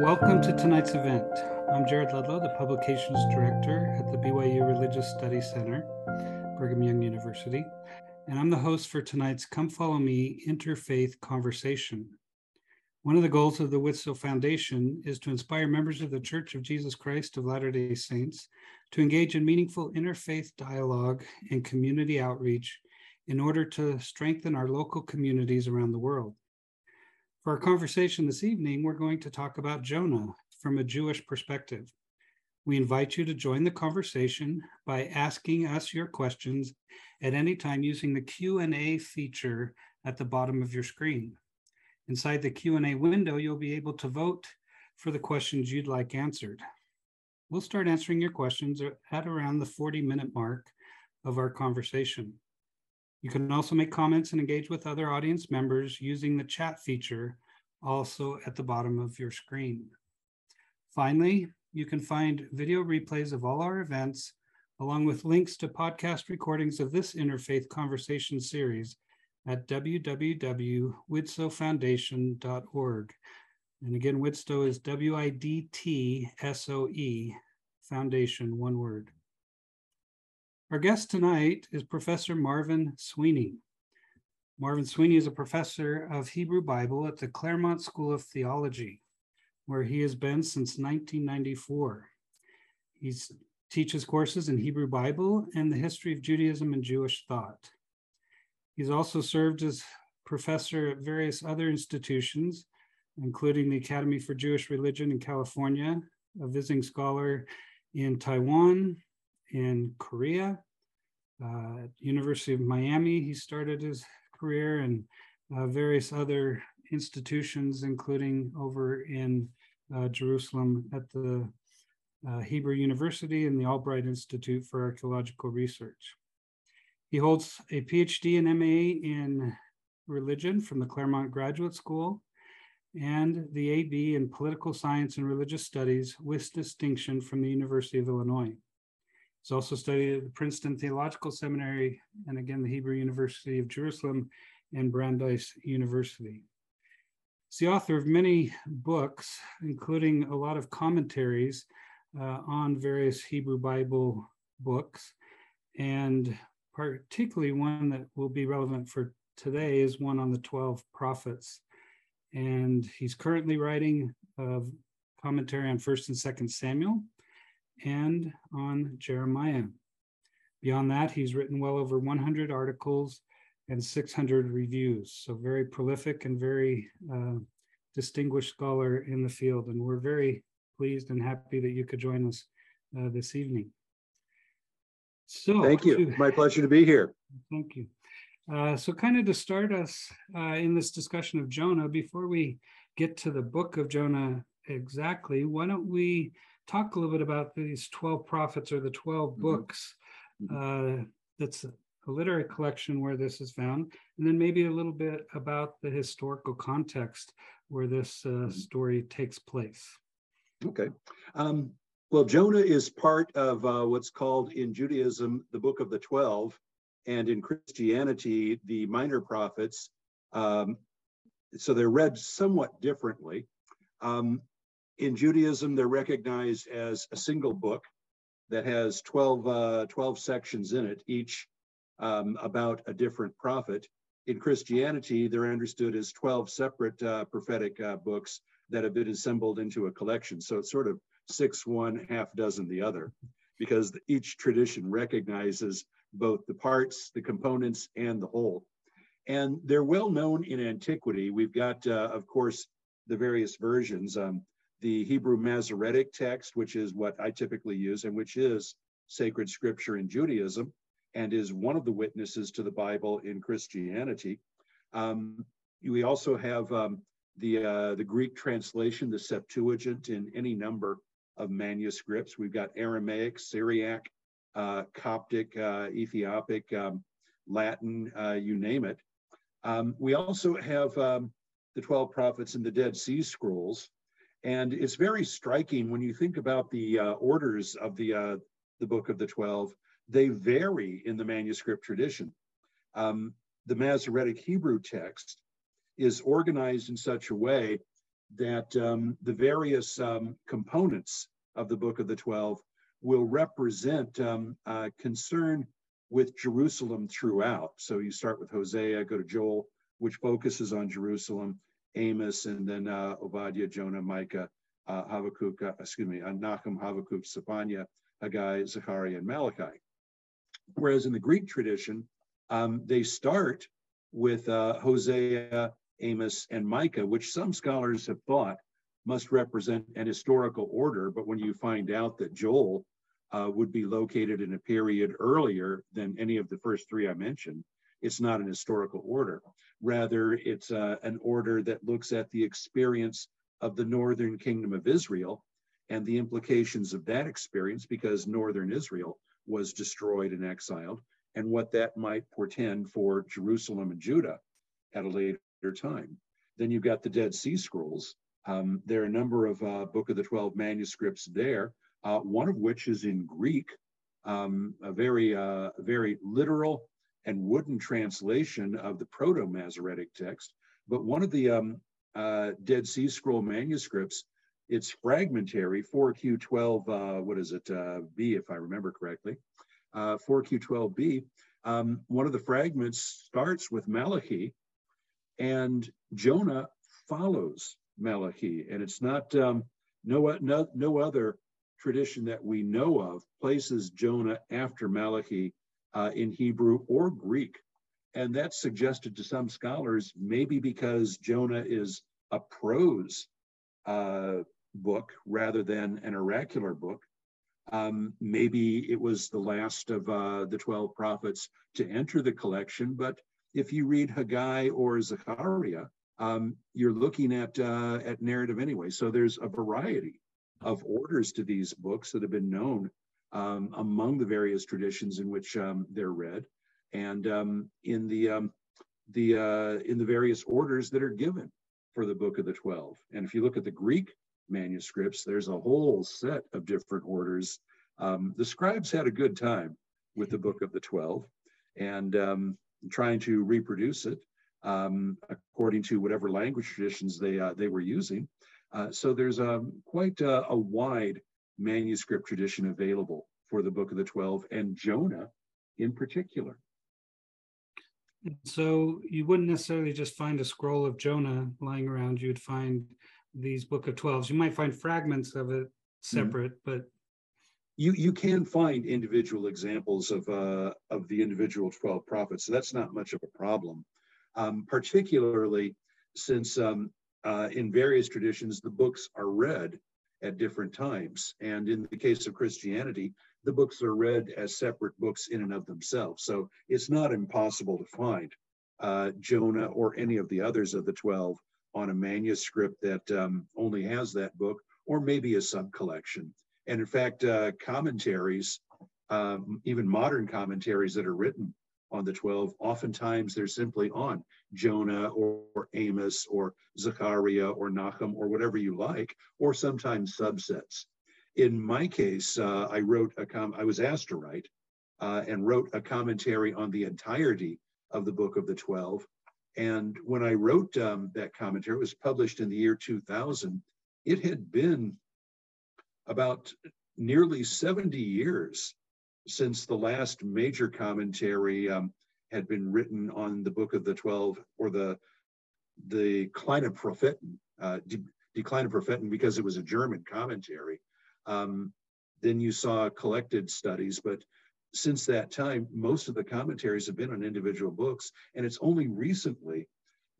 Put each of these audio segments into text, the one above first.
Welcome to tonight's event. I'm Jared Ludlow, the Publications Director at the BYU Religious Studies Center, Brigham Young University, and I'm the host for tonight's Come Follow Me Interfaith Conversation. One of the goals of the Widtsoe Foundation is to inspire members of the Church of Jesus Christ of Latter day Saints to engage in meaningful interfaith dialogue and community outreach in order to strengthen our local communities around the world. For our conversation this evening, we're going to talk about Jonah from a Jewish perspective. We invite you to join the conversation by asking us your questions at any time using the Q&A feature at the bottom of your screen. Inside the Q&A window, you'll be able to vote for the questions you'd like answered. We'll start answering your questions at around the 40 minute mark of our conversation. You can also make comments and engage with other audience members using the chat feature also at the bottom of your screen. Finally, you can find video replays of all our events, along with links to podcast recordings of this Interfaith Conversation series at www.widtsoefoundation.org. And again, Widtsoe is W I D T S O E Foundation, one word. Our guest tonight is Professor Marvin Sweeney. Marvin Sweeney is a professor of Hebrew Bible at the Claremont School of Theology, where he has been since 1994. He teaches courses in Hebrew Bible and the history of Judaism and Jewish thought. He's also served as professor at various other institutions, including the Academy for Jewish Religion in California, a visiting scholar in Taiwan, in Korea. Uh, at University of Miami, he started his career and uh, various other institutions, including over in uh, Jerusalem at the uh, Hebrew University and the Albright Institute for Archaeological Research. He holds a PhD and MA in religion from the Claremont Graduate School and the AB in political science and religious studies with distinction from the University of Illinois. He's also studied at the Princeton Theological Seminary and again the Hebrew University of Jerusalem and Brandeis University. He's the author of many books, including a lot of commentaries uh, on various Hebrew Bible books. And particularly one that will be relevant for today is one on the 12 prophets. And he's currently writing a commentary on 1st and 2nd Samuel and on Jeremiah. Beyond that, he's written well over 100 articles and 600 reviews. So, very prolific and very uh, distinguished scholar in the field. And we're very pleased and happy that you could join us uh, this evening. So, thank you. To, My pleasure to be here. Thank you. Uh, so, kind of to start us uh, in this discussion of Jonah, before we get to the book of Jonah exactly, why don't we talk a little bit about these 12 prophets or the 12 mm-hmm. books. Mm-hmm. Uh, that's a, a literary collection where this is found, and then maybe a little bit about the historical context where this uh, mm-hmm. story takes place. Okay. Um, well, Jonah is part of uh, what's called in Judaism the Book of the Twelve, and in Christianity, the minor prophets. Um, so they're read somewhat differently. Um, in Judaism, they're recognized as a single book that has 12, uh, 12 sections in it, each um, about a different prophet. In Christianity, they're understood as 12 separate uh, prophetic uh, books that have been assembled into a collection. So it's sort of six one, half dozen the other, because each tradition recognizes both the parts, the components, and the whole. And they're well known in antiquity. We've got, uh, of course, the various versions. Um, the Hebrew Masoretic text, which is what I typically use and which is sacred scripture in Judaism and is one of the witnesses to the Bible in Christianity. Um, we also have um, the, uh, the Greek translation, the Septuagint, in any number of manuscripts. We've got Aramaic, Syriac, uh, Coptic, uh, Ethiopic, um, Latin, uh, you name it. Um, we also have um, the 12 prophets in the Dead Sea Scrolls, and it's very striking when you think about the uh, orders of the, uh, the Book of the Twelve. They vary in the manuscript tradition. Um, the Masoretic Hebrew text is organized in such a way that um, the various um, components of the Book of the Twelve will represent um, concern with Jerusalem throughout. So you start with Hosea, go to Joel, which focuses on Jerusalem, Amos, and then uh, Obadiah, Jonah, Micah, uh, Habakkuk, uh, excuse me, uh, Nahum, Habakkuk, Zephaniah, Haggai, Zechariah, and Malachi. Whereas in the Greek tradition, um, they start with uh, Hosea, Amos, and Micah, which some scholars have thought must represent an historical order. But when you find out that Joel uh, would be located in a period earlier than any of the first three I mentioned, it's not an historical order. Rather, it's uh, an order that looks at the experience of the northern kingdom of Israel and the implications of that experience because northern Israel was destroyed and exiled, and what that might portend for Jerusalem and Judah at a later time. Then you've got the Dead Sea Scrolls. Um, there are a number of uh, Book of the Twelve manuscripts there, uh, one of which is in Greek, um, a very, uh, very literal and wooden translation of the Proto-Masoretic text. But one of the um, uh, Dead Sea Scroll manuscripts, it's fragmentary, 4Q12, uh, what is it, uh, B, if I remember correctly, 4Q12B. Um, one of the fragments starts with Malachi, and Jonah follows Malachi, and it's not um, no, no no other tradition that we know of places Jonah after Malachi uh, in Hebrew or Greek. And that's suggested to some scholars, maybe because Jonah is a prose uh, book rather than an oracular book. Um, maybe it was the last of uh, the 12 prophets to enter the collection. But if you read Haggai or Zechariah, um, you're looking at, uh, at narrative anyway. So there's a variety of orders to these books that have been known um, among the various traditions in which um, they're read, and um, in the um, the uh, in the various orders that are given for the Book of the Twelve. And if you look at the Greek manuscripts, there's a whole set of different orders. Um, the scribes had a good time with the Book of the Twelve, and um, trying to reproduce it according to whatever language traditions they uh, they were using. Uh, so there's um, quite a, wide manuscript tradition available for the Book of the Twelve and Jonah in particular. So you wouldn't necessarily just find a scroll of Jonah lying around. You'd find these Book of Twelves. You might find fragments of it separate, mm-hmm. but you you can find individual examples of uh, of the individual twelve prophets. So that's not much of a problem, um, particularly since um, uh, in various traditions, the books are read at different times. And in the case of Christianity, the books are read as separate books in and of themselves. So it's not impossible to find uh, Jonah or any of the others of the 12 on a manuscript that um, only has that book, or maybe a sub collection. And in fact, uh, commentaries, um, even modern commentaries that are written on the 12, oftentimes they're simply on Jonah or, or, Amos or Zechariah or Nahum or whatever you like, or sometimes subsets. In my case, uh, I wrote a com- I was asked to write uh, and wrote a commentary on the entirety of the book of the 12. And when I wrote um, that commentary, it was published in the year 2000. It had been about nearly 70 years since the last major commentary um, had been written on the Book of the Twelve or the the Kleine Propheten, uh, De, De Kleine Propheten, because it was a German commentary. Um, then you saw collected studies, but since that time, most of the commentaries have been on individual books, and it's only recently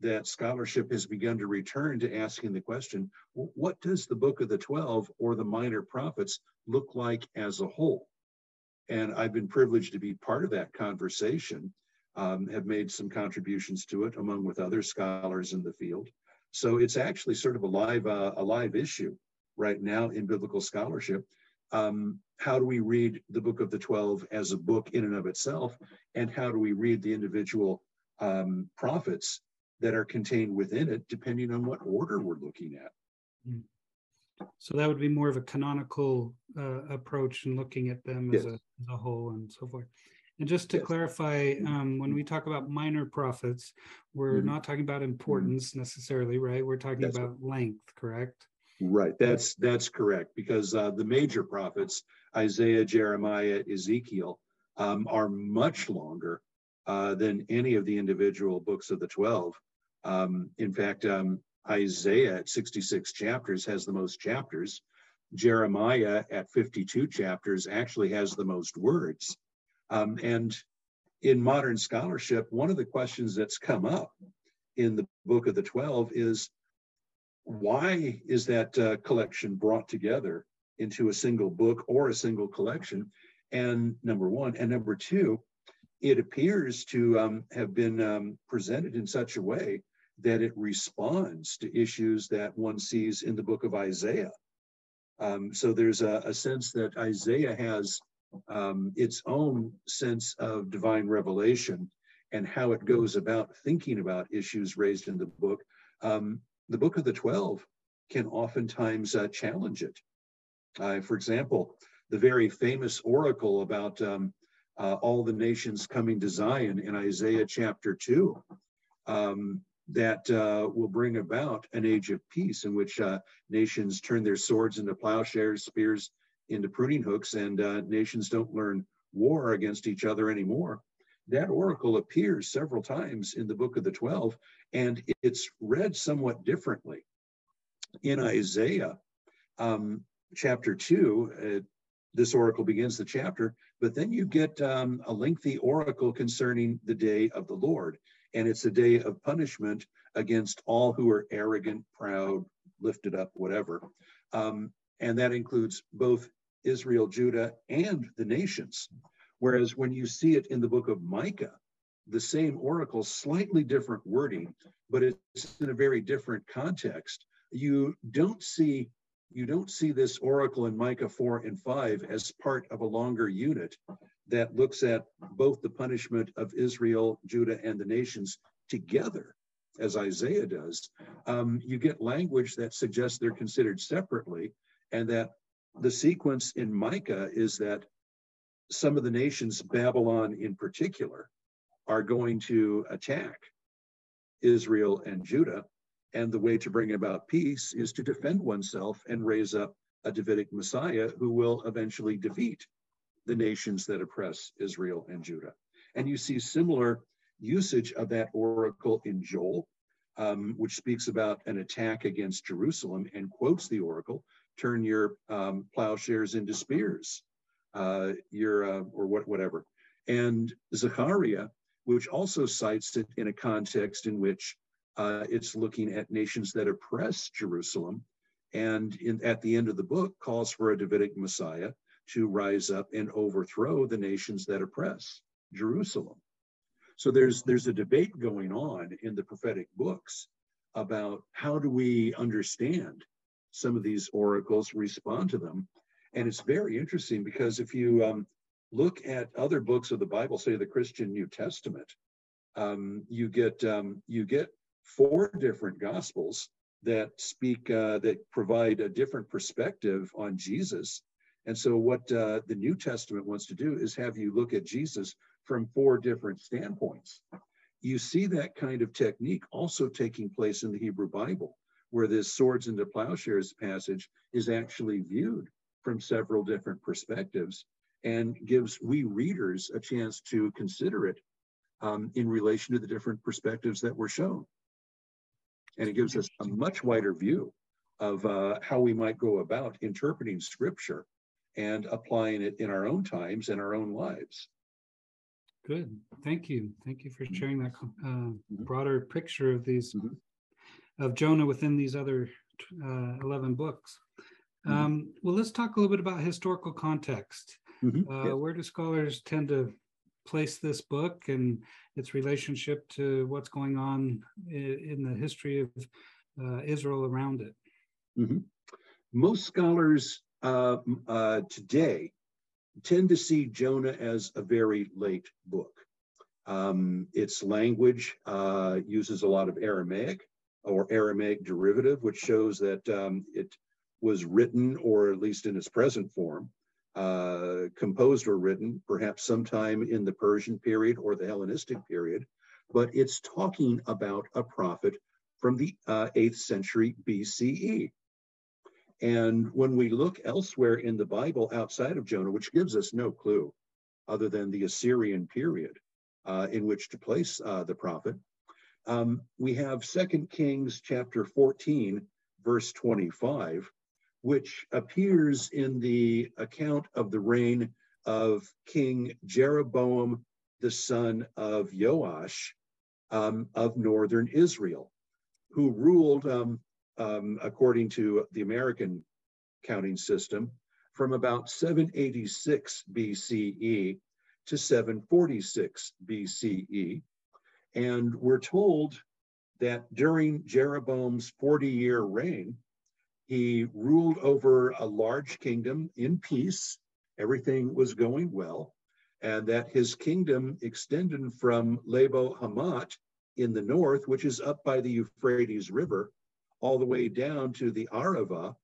that scholarship has begun to return to asking the question what does the book of the 12 or the minor prophets look like as a whole? And I've been privileged to be part of that conversation, um, have made some contributions to it, among with other scholars in the field. So it's actually sort of a live, uh, a live issue right now in biblical scholarship. Um, how do we read the book of the 12 as a book in and of itself? And how do we read the individual um, prophets that are contained within it, depending on what order we're looking at? Mm. So that would be more of a canonical uh, approach in looking at them yes. as, a, as a whole and so forth. And just to yes. clarify, um, when we talk about minor prophets, we're mm-hmm. not talking about importance mm-hmm. necessarily, right? We're talking that's about right. length, correct? Right. That's that's correct because uh, the major prophets, Isaiah, Jeremiah, Ezekiel, um, are much longer uh, than any of the individual books of the twelve. Um, in fact, um, Isaiah at 66 chapters has the most chapters. Jeremiah at 52 chapters actually has the most words. Um, and in modern scholarship, one of the questions that's come up in the book of the 12 is why is that uh, collection brought together into a single book or a single collection? And number one, and number two, it appears to um, have been um, presented in such a way that it responds to issues that one sees in the book of Isaiah. Um, so there's a, a, sense that Isaiah has um, its own sense of divine revelation and how it goes about thinking about issues raised in the book. Um, the book of the 12 can oftentimes uh, challenge it. Uh, for example, the very famous oracle about um, uh, all the nations coming to Zion in Isaiah chapter 2 um, that uh, will bring about an age of peace in which uh, nations turn their swords into plowshares, spears into pruning hooks, and uh, nations don't learn war against each other anymore. That oracle appears several times in the book of the 12, and it's read somewhat differently. In Isaiah um, chapter 2, uh, this oracle begins the chapter, but then you get um, a lengthy oracle concerning the day of the Lord and it's a day of punishment against all who are arrogant, proud, lifted up, whatever. Um, and that includes both Israel, Judah, and the nations. Whereas when you see it in the book of Micah, the same oracle, slightly different wording, but it's in a very different context. You don't see you don't see this oracle in Micah 4 and 5 as part of a longer unit that looks at both the punishment of Israel, Judah, and the nations together, as Isaiah does, um, you get language that suggests they're considered separately, and that the sequence in Micah is that some of the nations, Babylon in particular, are going to attack Israel and Judah. And the way to bring about peace is to defend oneself and raise up a Davidic Messiah who will eventually defeat the nations that oppress Israel and Judah. And you see similar usage of that oracle in Joel, um, which speaks about an attack against Jerusalem and quotes the oracle turn your um, plowshares into spears, uh, your, uh, or what, whatever. And Zechariah, which also cites it in a context in which uh, it's looking at nations that oppress Jerusalem, and in, at the end of the book calls for a Davidic Messiah to rise up and overthrow the nations that oppress Jerusalem. So there's there's a debate going on in the prophetic books about how do we understand some of these oracles, respond to them, and it's very interesting because if you um, look at other books of the Bible, say the Christian New Testament, um, you get um, you get four different gospels that speak uh, that provide a different perspective on Jesus. And so, what uh, the New Testament wants to do is have you look at Jesus from four different standpoints. You see that kind of technique also taking place in the Hebrew Bible, where this swords into plowshares passage is actually viewed from several different perspectives and gives we readers a chance to consider it um, in relation to the different perspectives that were shown. And it gives us a much wider view of uh, how we might go about interpreting scripture and applying it in our own times and our own lives. Good. Thank you. Thank you for mm-hmm. sharing that uh, mm-hmm. broader picture of these mm-hmm. Of Jonah within these other uh, eleven books. Mm-hmm. Um, well, let's talk a little bit about historical context. Mm-hmm. Uh, Where do scholars tend to place this book and its relationship to what's going on in, in the history of uh, Israel around it? Mm-hmm. Most scholars uh, uh, today tend to see Jonah as a very late book. Um, its language uh, uses a lot of Aramaic or Aramaic derivative, which shows that um, it was written, or at least in its present form, uh, composed or written, perhaps sometime in the Persian period or the Hellenistic period, but it's talking about a prophet from the uh, 8th century BCE. And when we look elsewhere in the Bible outside of Jonah, which gives us no clue other than the Assyrian period uh, in which to place uh, the prophet, um, we have Second Kings chapter 14, verse 25, which appears in the account of the reign of King Jeroboam, the son of Joash um, of northern Israel, who ruled, um, um, according to the American counting system, from about 786 BCE to 746 BCE. And we're told that during Jeroboam's 40 year reign, he ruled over a large kingdom in peace. Everything was going well. And that his kingdom extended from Lebo Hamath in the north, which is up by the Euphrates River, all the way down to the Arava,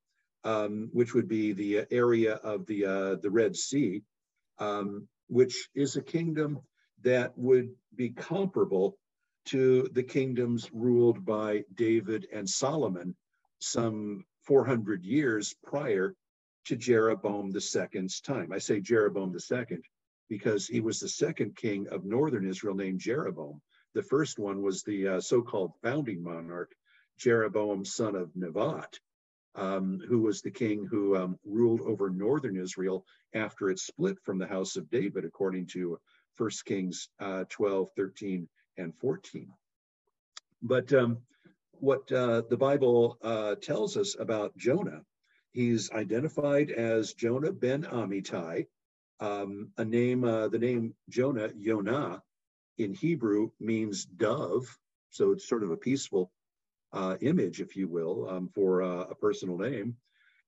um, which would be the area of the, uh, the Red Sea, um, which is a kingdom that would be comparable to the kingdoms ruled by David and Solomon some 400 years prior to Jeroboam II's time. I say Jeroboam II because he was the second king of northern Israel named Jeroboam. The first one was the uh, so-called founding monarch, Jeroboam, son of Nevat, um, who was the king who um, ruled over northern Israel after it split from the house of David, according to 1 Kings uh, 12, 13, and 14. But um, what uh, the Bible uh, tells us about Jonah. He's identified as Jonah ben Amittai, um, a name, uh, the name Jonah, Yonah, in Hebrew means dove. So it's sort of a peaceful uh, image, if you will, um, for uh, a personal name.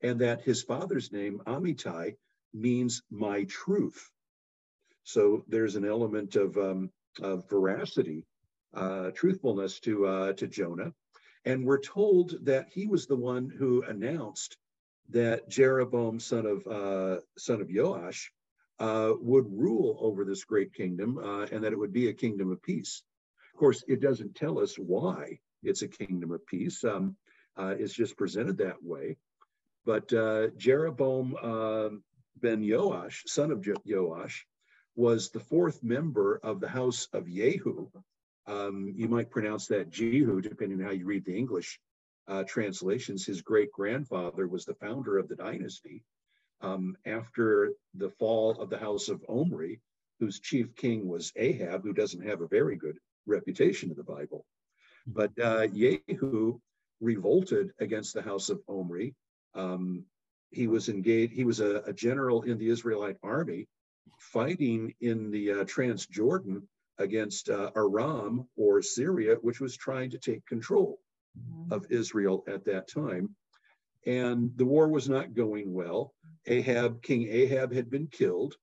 And that his father's name, Amittai, means my truth. So there's an element of, um, of veracity, uh, truthfulness to, to Jonah. And we're told that he was the one who announced that Jeroboam, son of uh, son of Joash, uh, would rule over this great kingdom, uh, and that it would be a kingdom of peace. Of course, it doesn't tell us why it's a kingdom of peace. Um, uh, it's just presented that way. But uh, Jeroboam um, ben Joash, son of Joash, was the fourth member of the house of Jehu, um, you might pronounce that Jehu, depending on how you read the English uh, translations. His great grandfather was the founder of the dynasty. Um, after the fall of the house of Omri, whose chief king was Ahab, who doesn't have a very good reputation in the Bible. But uh, Jehu revolted against the house of Omri. Um, he was engaged, he was a, a, general in the Israelite army fighting in the uh, Transjordan against uh, Aram or Syria, which was trying to take control mm-hmm. of Israel at that time. And the war was not going well. Ahab, King Ahab, had been killed.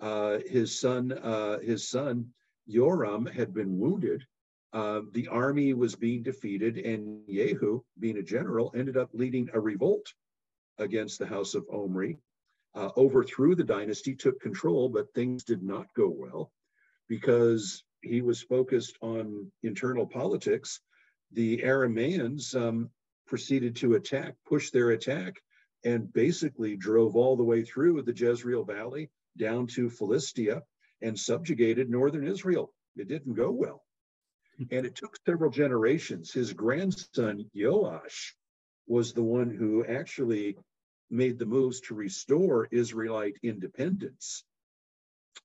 Uh, his son, uh, his son Joram, had been wounded. Uh, the army was being defeated, and Jehu, being a general, ended up leading a revolt against the house of Omri. Uh, overthrew the dynasty, took control, but things did not go well because he was focused on internal politics. The Arameans um, proceeded to attack, push their attack, and basically drove all the way through the Jezreel Valley down to Philistia and subjugated northern Israel. It didn't go well. And it took several generations. His grandson, Joash, was the one who actually made the moves to restore Israelite independence.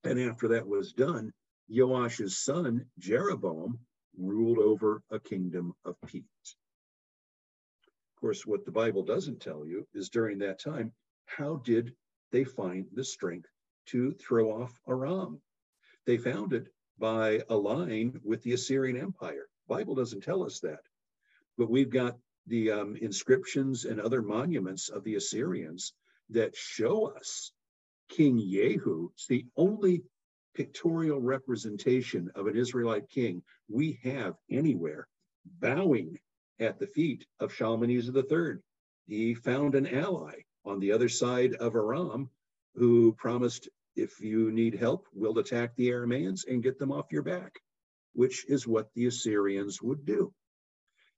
And after that was done, Joash's son, Jeroboam, ruled over a kingdom of peace. Of course, what the Bible doesn't tell you is during that time, how did they find the strength to throw off Aram? They found it by allying with the Assyrian Empire. Bible doesn't tell us that, but we've got the um, inscriptions and other monuments of the Assyrians that show us King Jehu. It's the only pictorial representation of an Israelite king we have anywhere, bowing at the feet of Shalmaneser III. He found an ally on the other side of Aram who promised, if you need help, we'll attack the Aramaeans and get them off your back, which is what the Assyrians would do.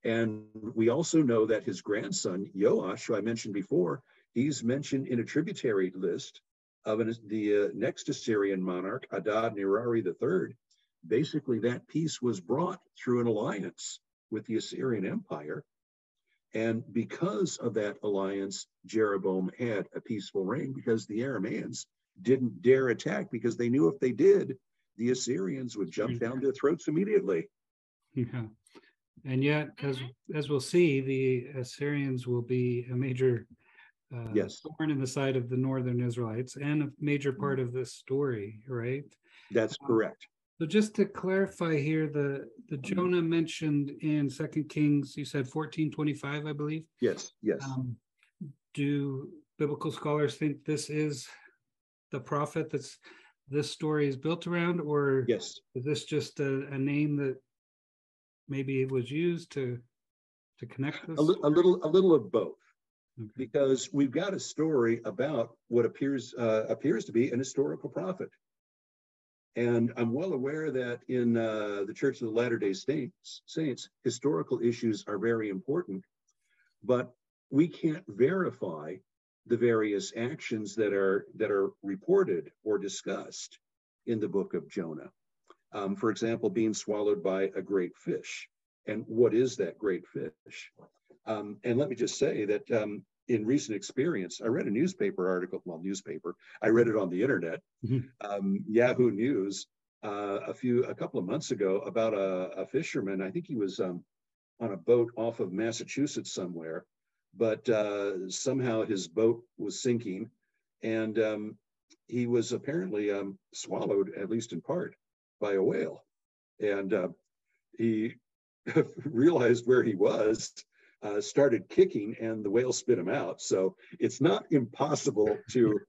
And we also know that his grandson, Joash, who I mentioned before, he's mentioned in a tributary list of an, the uh, next Assyrian monarch, Adad Nirari III. Basically, that peace was brought through an alliance with the Assyrian Empire. And because of that alliance, Jeroboam had a peaceful reign because the Aramaeans didn't dare attack because they knew if they did, the Assyrians would jump down their throats immediately. Yeah. And yet, as as we'll see, the Assyrians will be a major uh, yes. thorn in the side of the northern Israelites and a major part of this story, right? That's um, correct. So just to clarify here, the the Jonah mentioned in Second Kings, you said fourteen twenty five, I believe. Yes. Yes. Um, do biblical scholars think this is the prophet that's this story is built around, or yes, is this just a, a name that maybe it was used to to connect this? A, li- a little, a little of both, okay. because we've got a story about what appears uh, appears to be an historical prophet, and I'm well aware that in uh, the Church of the Latter Day Saints, Saints, historical issues are very important, but we can't verify the various actions that are that are reported or discussed in the book of Jonah um, for example, being swallowed by a great fish. And what is that great fish? Um, and let me just say that um, in recent experience, I read a newspaper article, well, newspaper, I read it on the internet, mm-hmm. Um, Yahoo News, uh, a few, a couple of months ago about a, a fisherman. I think he was um, on a boat off of Massachusetts somewhere, but uh, somehow his boat was sinking and um, he was apparently um, swallowed, at least in part, by a whale. And uh, he realized where he was, uh, started kicking, and the whale spit him out. So it's not impossible to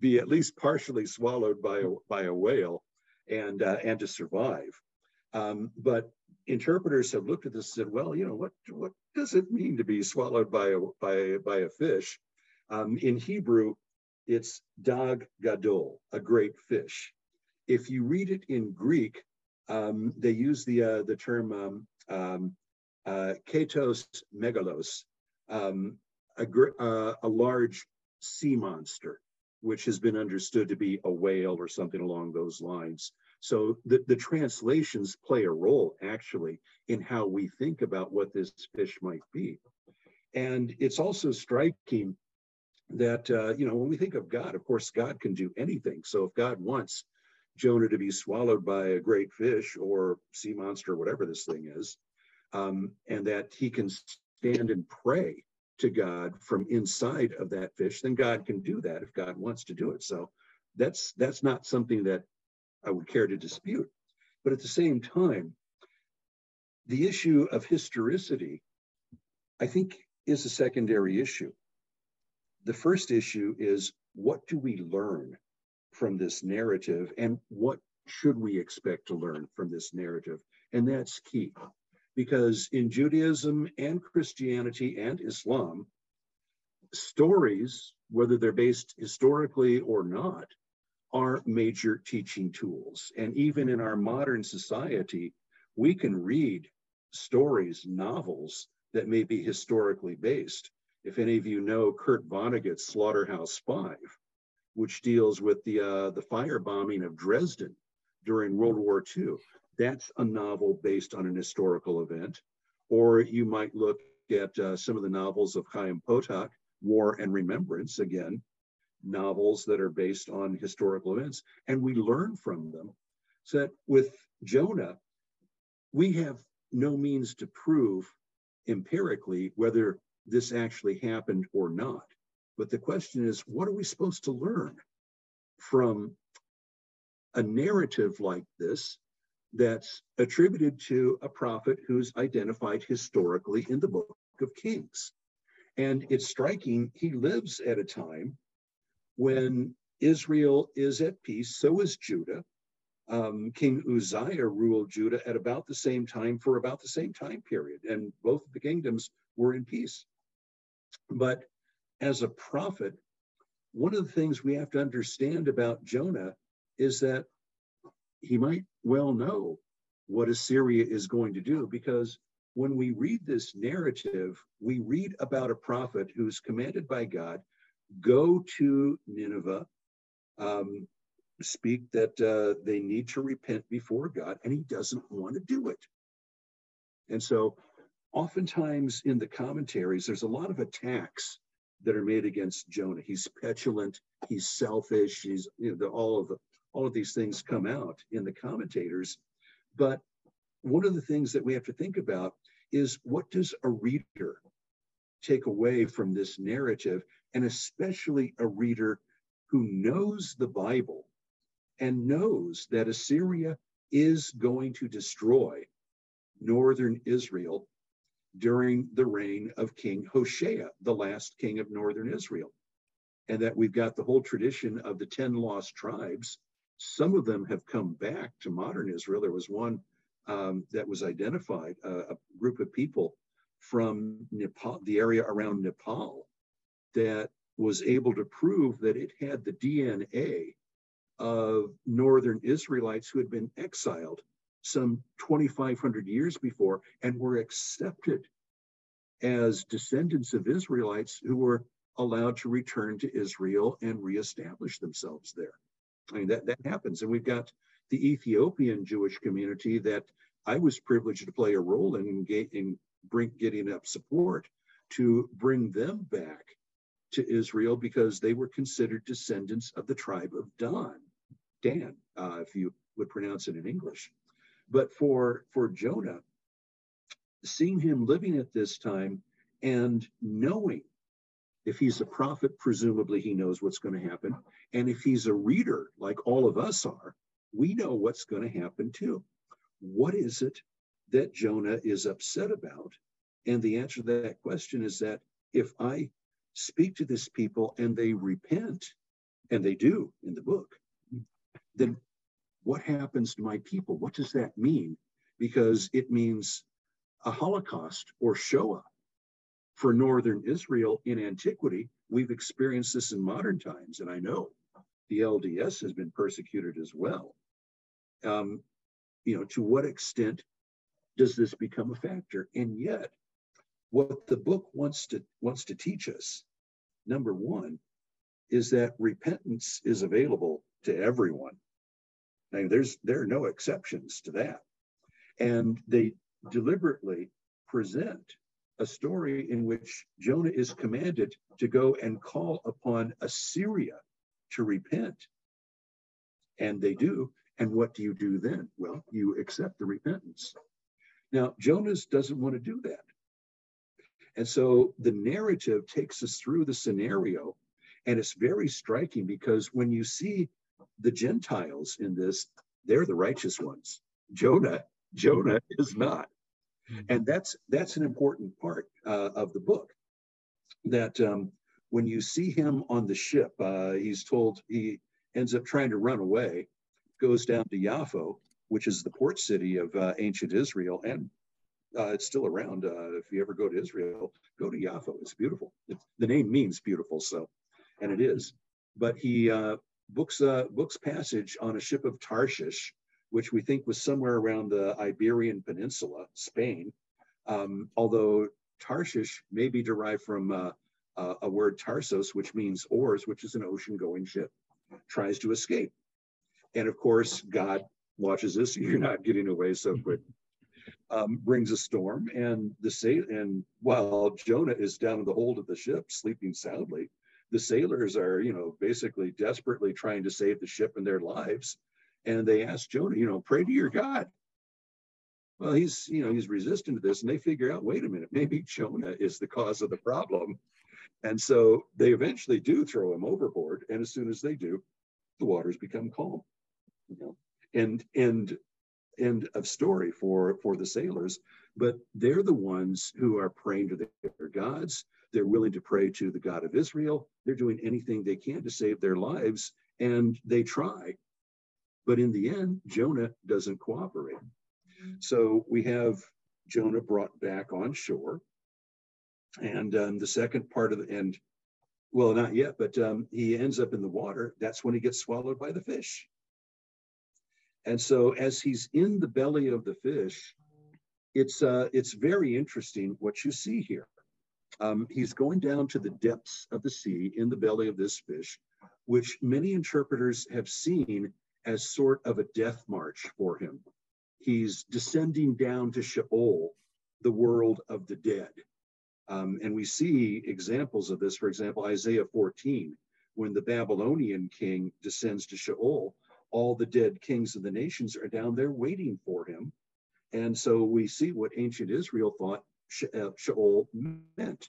be at least partially swallowed by a, by a whale and, uh, and to survive. Um, but interpreters have looked at this and said, well, you know, what, what does it mean to be swallowed by a, by, by a fish? Um, in Hebrew, it's dag gadol, a great fish. If you read it in Greek, um, they use the uh, the term um, um, uh, ketos megalos, um, a, uh, a large sea monster, which has been understood to be a whale or something along those lines. So the, the translations play a role actually in how we think about what this fish might be. And it's also striking that, uh, you know, when we think of God, of course, God can do anything. So if God wants Jonah to be swallowed by a great fish or sea monster, whatever this thing is, um, and that he can stand and pray to God from inside of that fish, then God can do that if God wants to do it. So that's that's not something that I would care to dispute. But at the same time, the issue of historicity, I think, is a secondary issue. The first issue is what do we learn from this narrative and what should we expect to learn from this narrative? And that's key because in Judaism and Christianity and Islam, stories, whether they're based historically or not, are major teaching tools. And even in our modern society, we can read stories, novels that may be historically based. If any of you know Kurt Vonnegut's Slaughterhouse Five, which deals with the uh, the firebombing of Dresden during World War II. That's a novel based on an historical event. Or you might look at uh, some of the novels of Chaim Potok, War and Remembrance, again, novels that are based on historical events, and we learn from them. So that with Jonah, we have no means to prove empirically whether this actually happened or not. But the question is, what are we supposed to learn from a narrative like this that's attributed to a prophet who's identified historically in the book of Kings? And it's striking, he lives at a time when Israel is at peace, so is Judah. Um, King Uzziah ruled Judah at about the same time for about the same time period, and both of the kingdoms were in peace. But as a prophet, one of the things we have to understand about Jonah is that he might well know what Assyria is going to do because when we read this narrative, we read about a prophet who's commanded by God go to Nineveh, um, speak that uh, they need to repent before God, and he doesn't want to do it. And so, oftentimes in the commentaries, there's a lot of attacks that are made against Jonah. He's petulant, he's selfish, he's you know, all of the all of these things come out in the commentators. But one of the things that we have to think about is what does a reader take away from this narrative, and especially a reader who knows the Bible and knows that Assyria is going to destroy northern Israel during the reign of King Hoshea, the last king of northern Israel. And that we've got the whole tradition of the 10 lost tribes. Some of them have come back to modern Israel. There was one um, that was identified, uh, a group of people from Nepal, the area around Nepal, that was able to prove that it had the DNA of northern Israelites who had been exiled some 2,500 years before and were accepted as descendants of Israelites who were allowed to return to Israel and reestablish themselves there. I mean, that, that happens. And we've got the Ethiopian Jewish community that I was privileged to play a role in, in bring, getting up support to bring them back to Israel because they were considered descendants of the tribe of Dan, Dan, uh, if you would pronounce it in English. But for, for Jonah, seeing him living at this time and knowing if he's a prophet, presumably he knows what's going to happen. And if he's a reader, like all of us are, we know what's going to happen too. What is it that Jonah is upset about? And the answer to that question is that if I speak to this people and they repent, and they do in the book, then what happens to my people? What does that mean? Because it means a Holocaust or Shoah for Northern Israel in antiquity. We've experienced this in modern times, and I know the LDS has been persecuted as well. Um, you know, to what extent does this become a factor? And yet, what the book wants to wants to teach us, number one, is that repentance is available to everyone. I there's there are no exceptions to that. And they deliberately present a story in which Jonah is commanded to go and call upon Assyria to repent. And they do. And what do you do then? Well, you accept the repentance. Now, Jonas doesn't want to do that. And so the narrative takes us through the scenario. And it's very striking because when you see the Gentiles in this, they're the righteous ones. Jonah, Jonah is not. Mm-hmm. And that's that's an important part uh, of the book. That um, when you see him on the ship, uh, he's told he ends up trying to run away, goes down to Yaffo, which is the port city of uh, ancient Israel, and uh, it's still around. Uh, if you ever go to Israel, go to Yaffo. It's beautiful. It's, the name means beautiful, so, and it is. But he uh, books uh, books passage on a ship of Tarshish, which we think was somewhere around the Iberian Peninsula, Spain. Um, although Tarshish may be derived from uh, uh, a word Tarsos, which means oars, which is an ocean-going ship, tries to escape. And of course, God watches this. You're not getting away so quick. Um, brings a storm, and the sail and while Jonah is down in the hold of the ship, sleeping soundly, the sailors are, you know, basically desperately trying to save the ship and their lives. And they ask Jonah, you know, pray to your God. Well, he's, you know, he's resistant to this, and they figure out, wait a minute, maybe Jonah is the cause of the problem. And so they eventually do throw him overboard. And as soon as they do, the waters become calm. You know, and and end of story for for the sailors. But they're the ones who are praying to their gods. They're willing to pray to the God of Israel. They're doing anything they can to save their lives, and they try. But in the end, Jonah doesn't cooperate. So we have Jonah brought back on shore. And um, the second part of the end, well, not yet, but um, he ends up in the water. That's when he gets swallowed by the fish. And so, as he's in the belly of the fish, it's uh, it's very interesting what you see here. Um, he's going down to the depths of the sea in the belly of this fish, which many interpreters have seen as sort of a death march for him. He's descending down to Sheol, the world of the dead. Um, and we see examples of this, for example, Isaiah 14, when the Babylonian king descends to Sheol, all the dead kings of the nations are down there waiting for him. And so we see what ancient Israel thought uh, Sheol meant.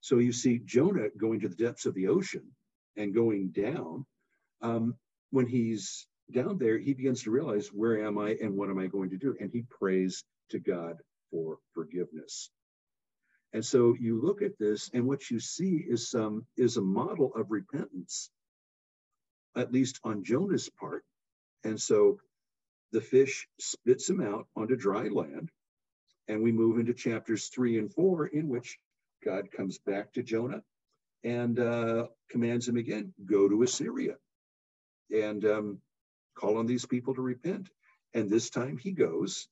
So you see Jonah going to the depths of the ocean and going down. Um, when he's down there, he begins to realize, where am I and what am I going to do? And he prays to God for forgiveness. And so you look at this, and what you see is some is a model of repentance, at least on Jonah's part. And so the fish spits him out onto dry land, and we move into chapters three and four, in which God comes back to Jonah and uh, commands him again, go to Assyria and um, call on these people to repent. And this time he goes.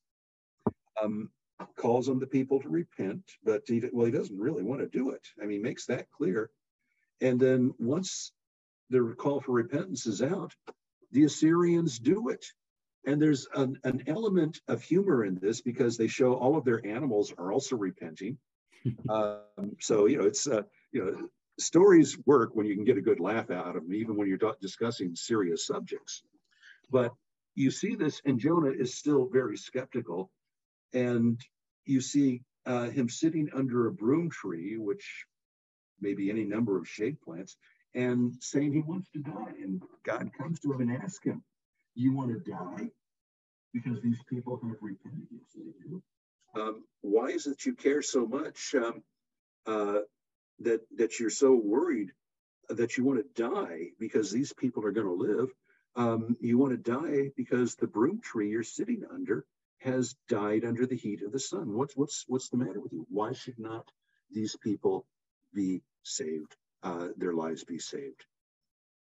Um, calls on the people to repent, but well, he doesn't really want to do it. I mean, makes that clear. And then once the call for repentance is out, the Assyrians do it. And there's an, an element of humor in this because they show all of their animals are also repenting. um, so, you know, it's, uh, you know, stories work when you can get a good laugh out of them, even when you're discussing serious subjects. But you see this, and Jonah is still very skeptical and you see uh, him sitting under a broom tree, which may be any number of shade plants, and saying he wants to die. And God comes to him and asks him, You want to die? Because these people have repented. Yes, do. Um, why is it you care so much um, uh, that, that you're so worried that you want to die because these people are going to live? Um, you want to die because the broom tree you're sitting under has died under the heat of the sun. What's what's what's the matter with you? Why should not these people be saved? Uh, their lives be saved,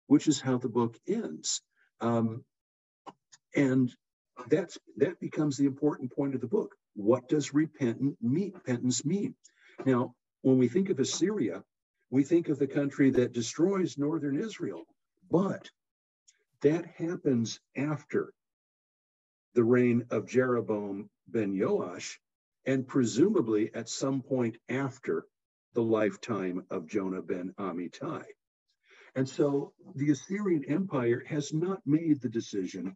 which is how the book ends. Um, and that's that becomes the important point of the book. What does repentant mean, repentance mean? Now, when we think of Assyria, we think of the country that destroys northern Israel, but that happens after the reign of Jeroboam ben Joash, and presumably at some point after the lifetime of Jonah ben Amittai. And so the Assyrian Empire has not made the decision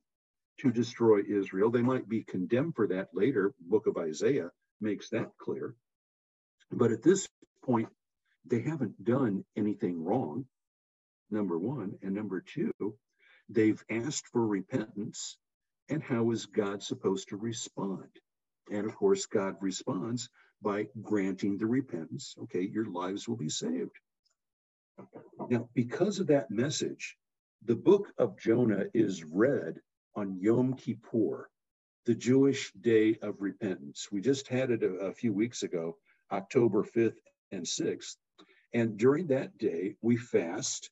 to destroy Israel. They might be condemned for that later. Book of Isaiah makes that clear. But at this point, they haven't done anything wrong, number one. And number two, they've asked for repentance and how is God supposed to respond? And of course, God responds by granting the repentance. Okay, your lives will be saved. Now, because of that message, the book of Jonah is read on Yom Kippur, the Jewish day of repentance. We just had it a, a few weeks ago, October 5th and 6th. And during that day, we fast,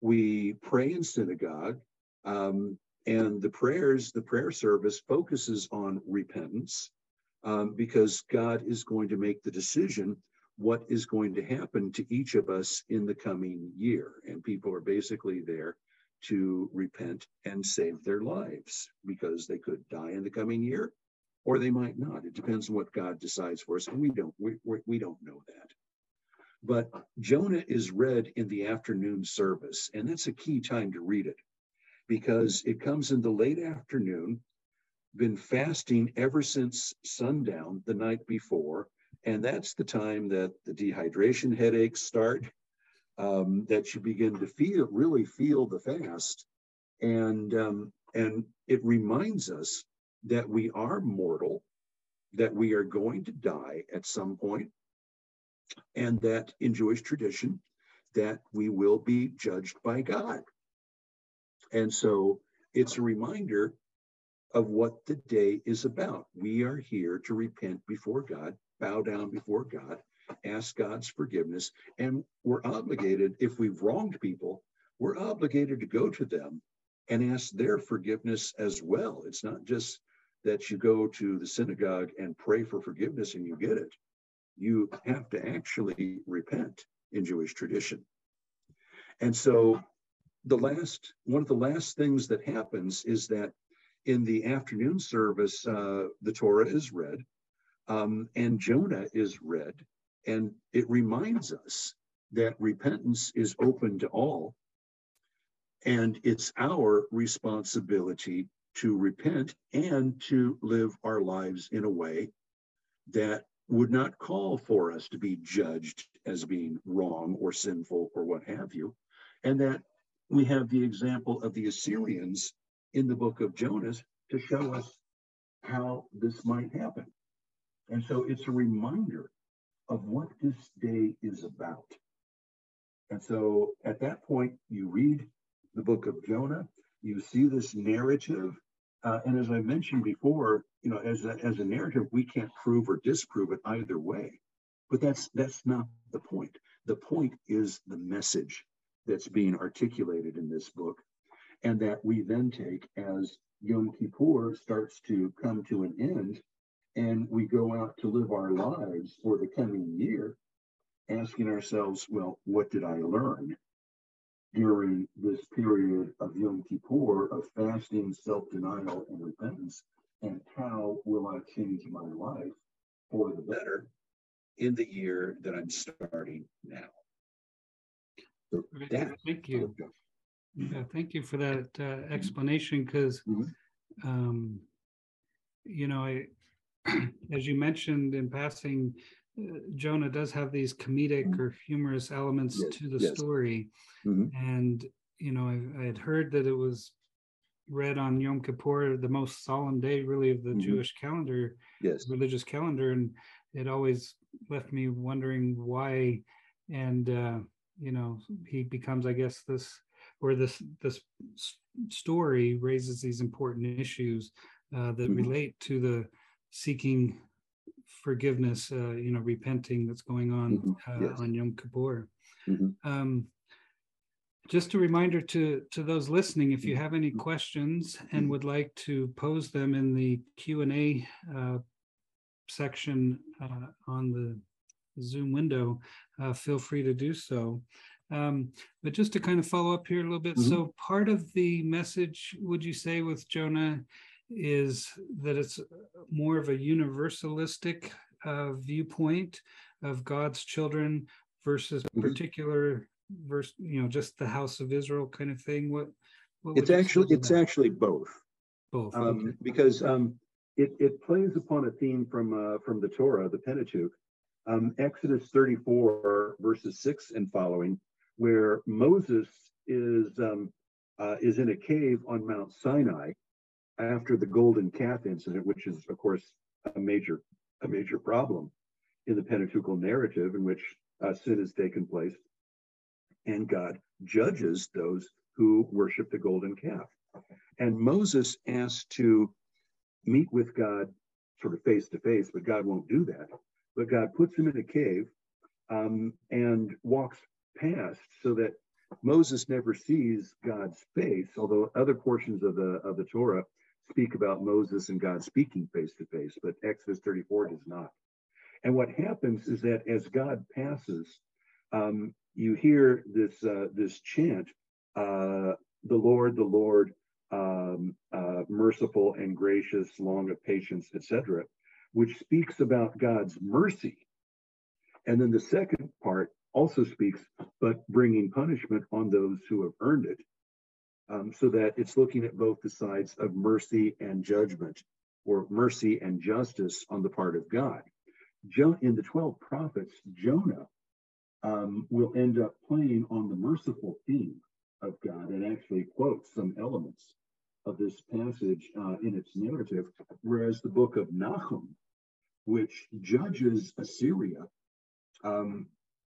we pray in synagogue, um, and the prayers, the prayer service focuses on repentance um, because God is going to make the decision what is going to happen to each of us in the coming year. And people are basically there to repent and save their lives because they could die in the coming year or they might not. It depends on what God decides for us. And we don't, we, we don't know that. But Jonah is read in the afternoon service, and that's a key time to read it because it comes in the late afternoon, been fasting ever since sundown the night before. And that's the time that the dehydration headaches start, um, that you begin to feel, really feel the fast. And, um, and it reminds us that we are mortal, that we are going to die at some point, and that in Jewish tradition, that we will be judged by God. And so it's a reminder of what the day is about. We are here to repent before God, bow down before God, ask God's forgiveness, and we're obligated, if we've wronged people, we're obligated to go to them and ask their forgiveness as well. It's not just that you go to the synagogue and pray for forgiveness and you get it. You have to actually repent in Jewish tradition. And so the last one of the last things that happens is that in the afternoon service, uh, the Torah is read um, and Jonah is read, and it reminds us that repentance is open to all, and it's our responsibility to repent and to live our lives in a way that would not call for us to be judged as being wrong or sinful or what have you. And that we have the example of the Assyrians in the book of Jonah to show us how this might happen. And so it's a reminder of what this day is about. And so at that point, you read the book of Jonah, you see this narrative. Uh, and as I mentioned before, you know, as a, as a narrative, we can't prove or disprove it either way. But that's that's not the point. The point is the message that's being articulated in this book, and that we then take as Yom Kippur starts to come to an end and we go out to live our lives for the coming year, asking ourselves, well, what did I learn during this period of Yom Kippur of fasting, self denial, and repentance? And how will I change my life for the better in the year that I'm starting now? So that, thank you. Yeah, thank you for that uh, explanation because, mm-hmm. um, you know, I as you mentioned in passing, uh, Jonah does have these comedic mm-hmm. or humorous elements yes, to the yes. story. Mm-hmm. And, you know, I, I, had heard that it was read on Yom Kippur, the most solemn day, really, of the mm-hmm. Jewish calendar, yes. religious calendar. And it always left me wondering why. And, uh, you know, he becomes, I guess, this, or this, this story raises these important issues uh, that mm-hmm. relate to the seeking forgiveness, uh, you know, repenting that's going on mm-hmm. uh, yes. on Yom Kippur. Mm-hmm. Um, just a reminder to to those listening, if you have any mm-hmm. questions and mm-hmm. would like to pose them in the Q and A uh, section uh, on the Zoom window, uh, feel free to do so. Um, but just to kind of follow up here a little bit, mm-hmm. so part of the message, would you say, with Jonah is that it's more of a universalistic uh, viewpoint of God's children versus mm-hmm. particular verse, you know, just the house of Israel kind of thing. What, what it's actually it's that? actually both. Both, um, okay. because um, it it plays upon a theme from uh, from the Torah, the Pentateuch, um, Exodus 34 verses six and following, where Moses is um, uh, is in a cave on Mount Sinai after the golden calf incident, which is, of course, a major a major problem in the Pentateuchal narrative, in which uh, sin has taken place, and God judges those who worship the golden calf. And Moses asked to meet with God sort of face to face, but God won't do that. But God puts him in a cave um, and walks past so that Moses never sees God's face, although other portions of the of the Torah speak about Moses and God speaking face to face, but Exodus 34 does not. And what happens is that as God passes, um, you hear this uh, this chant, uh, "The Lord, the Lord, um, uh, merciful and gracious, long of patience, etc., which speaks about God's mercy. And then the second part also speaks, but bringing punishment on those who have earned it um, so that it's looking at both the sides of mercy and judgment, or mercy and justice on the part of God. Jo- in the 12 prophets, Jonah um, will end up playing on the merciful theme of God and actually quotes some elements of this passage uh, in its narrative, whereas the book of Nahum, which judges Assyria, um,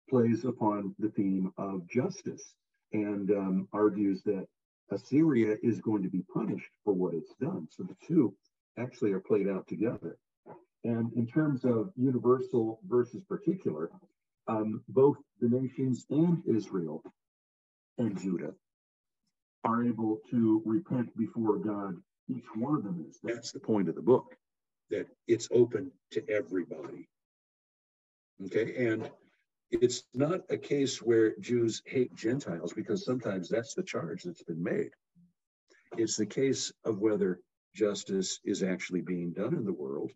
plays upon the theme of justice and um, argues that Assyria is going to be punished for what it's done. So the two actually are played out together. And in terms of universal versus particular, um, both the nations and Israel and Judah are able to repent before God. Each one of them is. That's the point of the book, that it's open to everybody. Okay, and it's not a case where Jews hate Gentiles because sometimes that's the charge that's been made. It's the case of whether justice is actually being done in the world,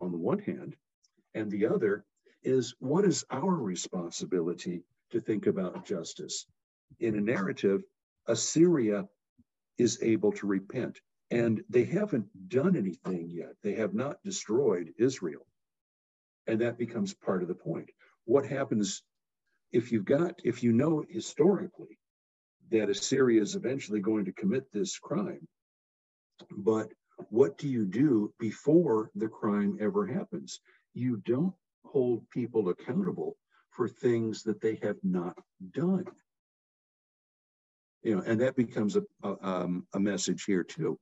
on the one hand, and the other is what is our responsibility to think about justice? In a narrative, Assyria is able to repent, and they haven't done anything yet. They have not destroyed Israel. And that becomes part of the point. What happens if you've got, if you know historically that Assyria is eventually going to commit this crime, but what do you do before the crime ever happens? You don't hold people accountable for things that they have not done. You know, and that becomes a, a, um, a message here too,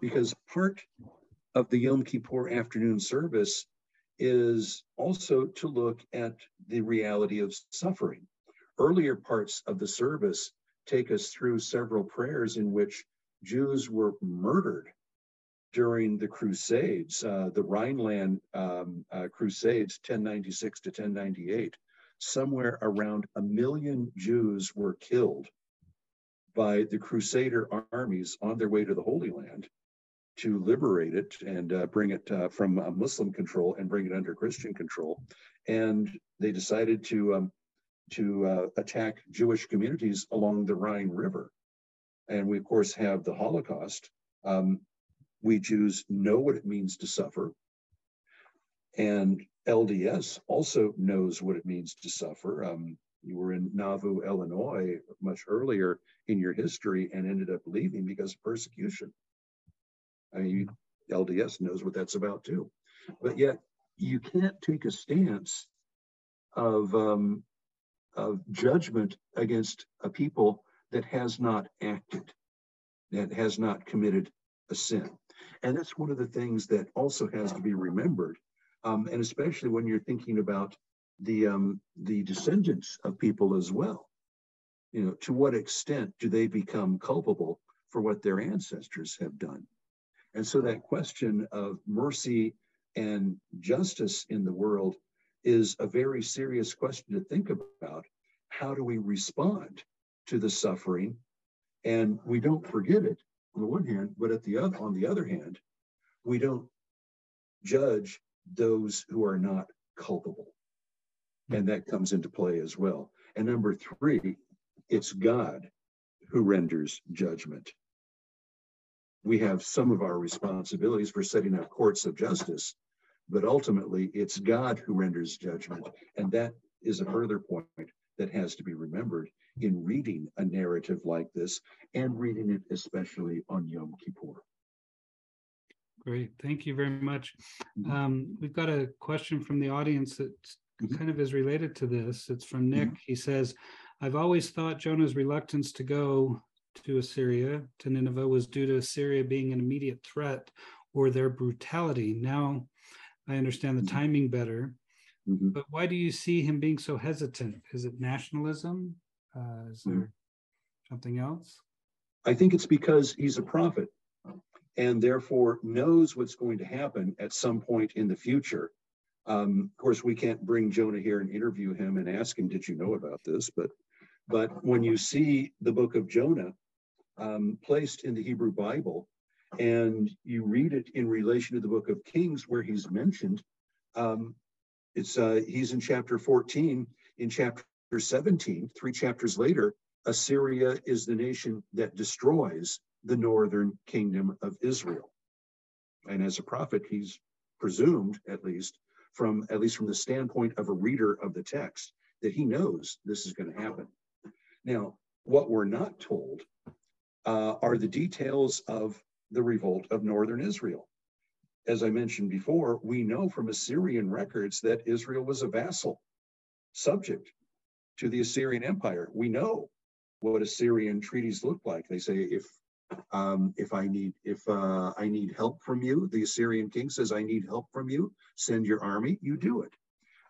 because part of the Yom Kippur afternoon service is also to look at the reality of suffering. Earlier parts of the service take us through several prayers in which Jews were murdered during the Crusades, uh, the Rhineland um, uh, Crusades, 1096 to 1098. Somewhere around a million Jews were killed by the Crusader armies on their way to the Holy Land to liberate it and uh, bring it uh, from Muslim control and bring it under Christian control. And they decided to um, to uh, attack Jewish communities along the Rhine River. And we, of course, have the Holocaust. Um, we Jews know what it means to suffer. And LDS also knows what it means to suffer. Um, you were in Nauvoo, Illinois, much earlier in your history and ended up leaving because of persecution. I mean, LDS knows what that's about too. But yet, you can't take a stance of um, of judgment against a people that has not acted, that has not committed a sin. And that's one of the things that also has to be remembered. Um, and especially when you're thinking about the um, the descendants of people as well. You know, to what extent do they become culpable for what their ancestors have done? And so that question of mercy and justice in the world is a very serious question to think about. How do we respond to the suffering? And we don't forget it on the one hand, but at the other, on the other hand, we don't judge those who are not culpable. And that comes into play as well. And number three, it's God who renders judgment. We have some of our responsibilities for setting up courts of justice, but ultimately it's God who renders judgment. And that is a further point that has to be remembered in reading a narrative like this and reading it especially on Yom Kippur. Great, thank you very much. Mm-hmm. Um, we've got a question from the audience that mm-hmm. kind of is related to this. It's from Nick. Mm-hmm. He says, I've always thought Jonah's reluctance to go to Assyria, to Nineveh, was due to Assyria being an immediate threat or their brutality. Now I understand the mm-hmm. timing better. Mm-hmm. But why do you see him being so hesitant? Is it nationalism? Uh, is there mm. something else? I think it's because he's a prophet and therefore knows what's going to happen at some point in the future. Um, of course, we can't bring Jonah here and interview him and ask him, "Did you know about this?" But, but when you see the book of Jonah um, placed in the Hebrew Bible, and you read it in relation to the book of Kings, where he's mentioned, um, it's uh, he's in chapter 14. In chapter 17, three chapters later, Assyria is the nation that destroys the northern kingdom of Israel. And as a prophet, he's presumed, at least, from at least from the standpoint of a reader of the text, that he knows this is going to happen. Now, what we're not told uh, are the details of the revolt of northern Israel. As I mentioned before, we know from Assyrian records that Israel was a vassal, subject to the Assyrian Empire. We know what Assyrian treaties look like. They say if um, if I need if uh, I need help from you, the Assyrian king says, "I need help from you. Send your army. You do it."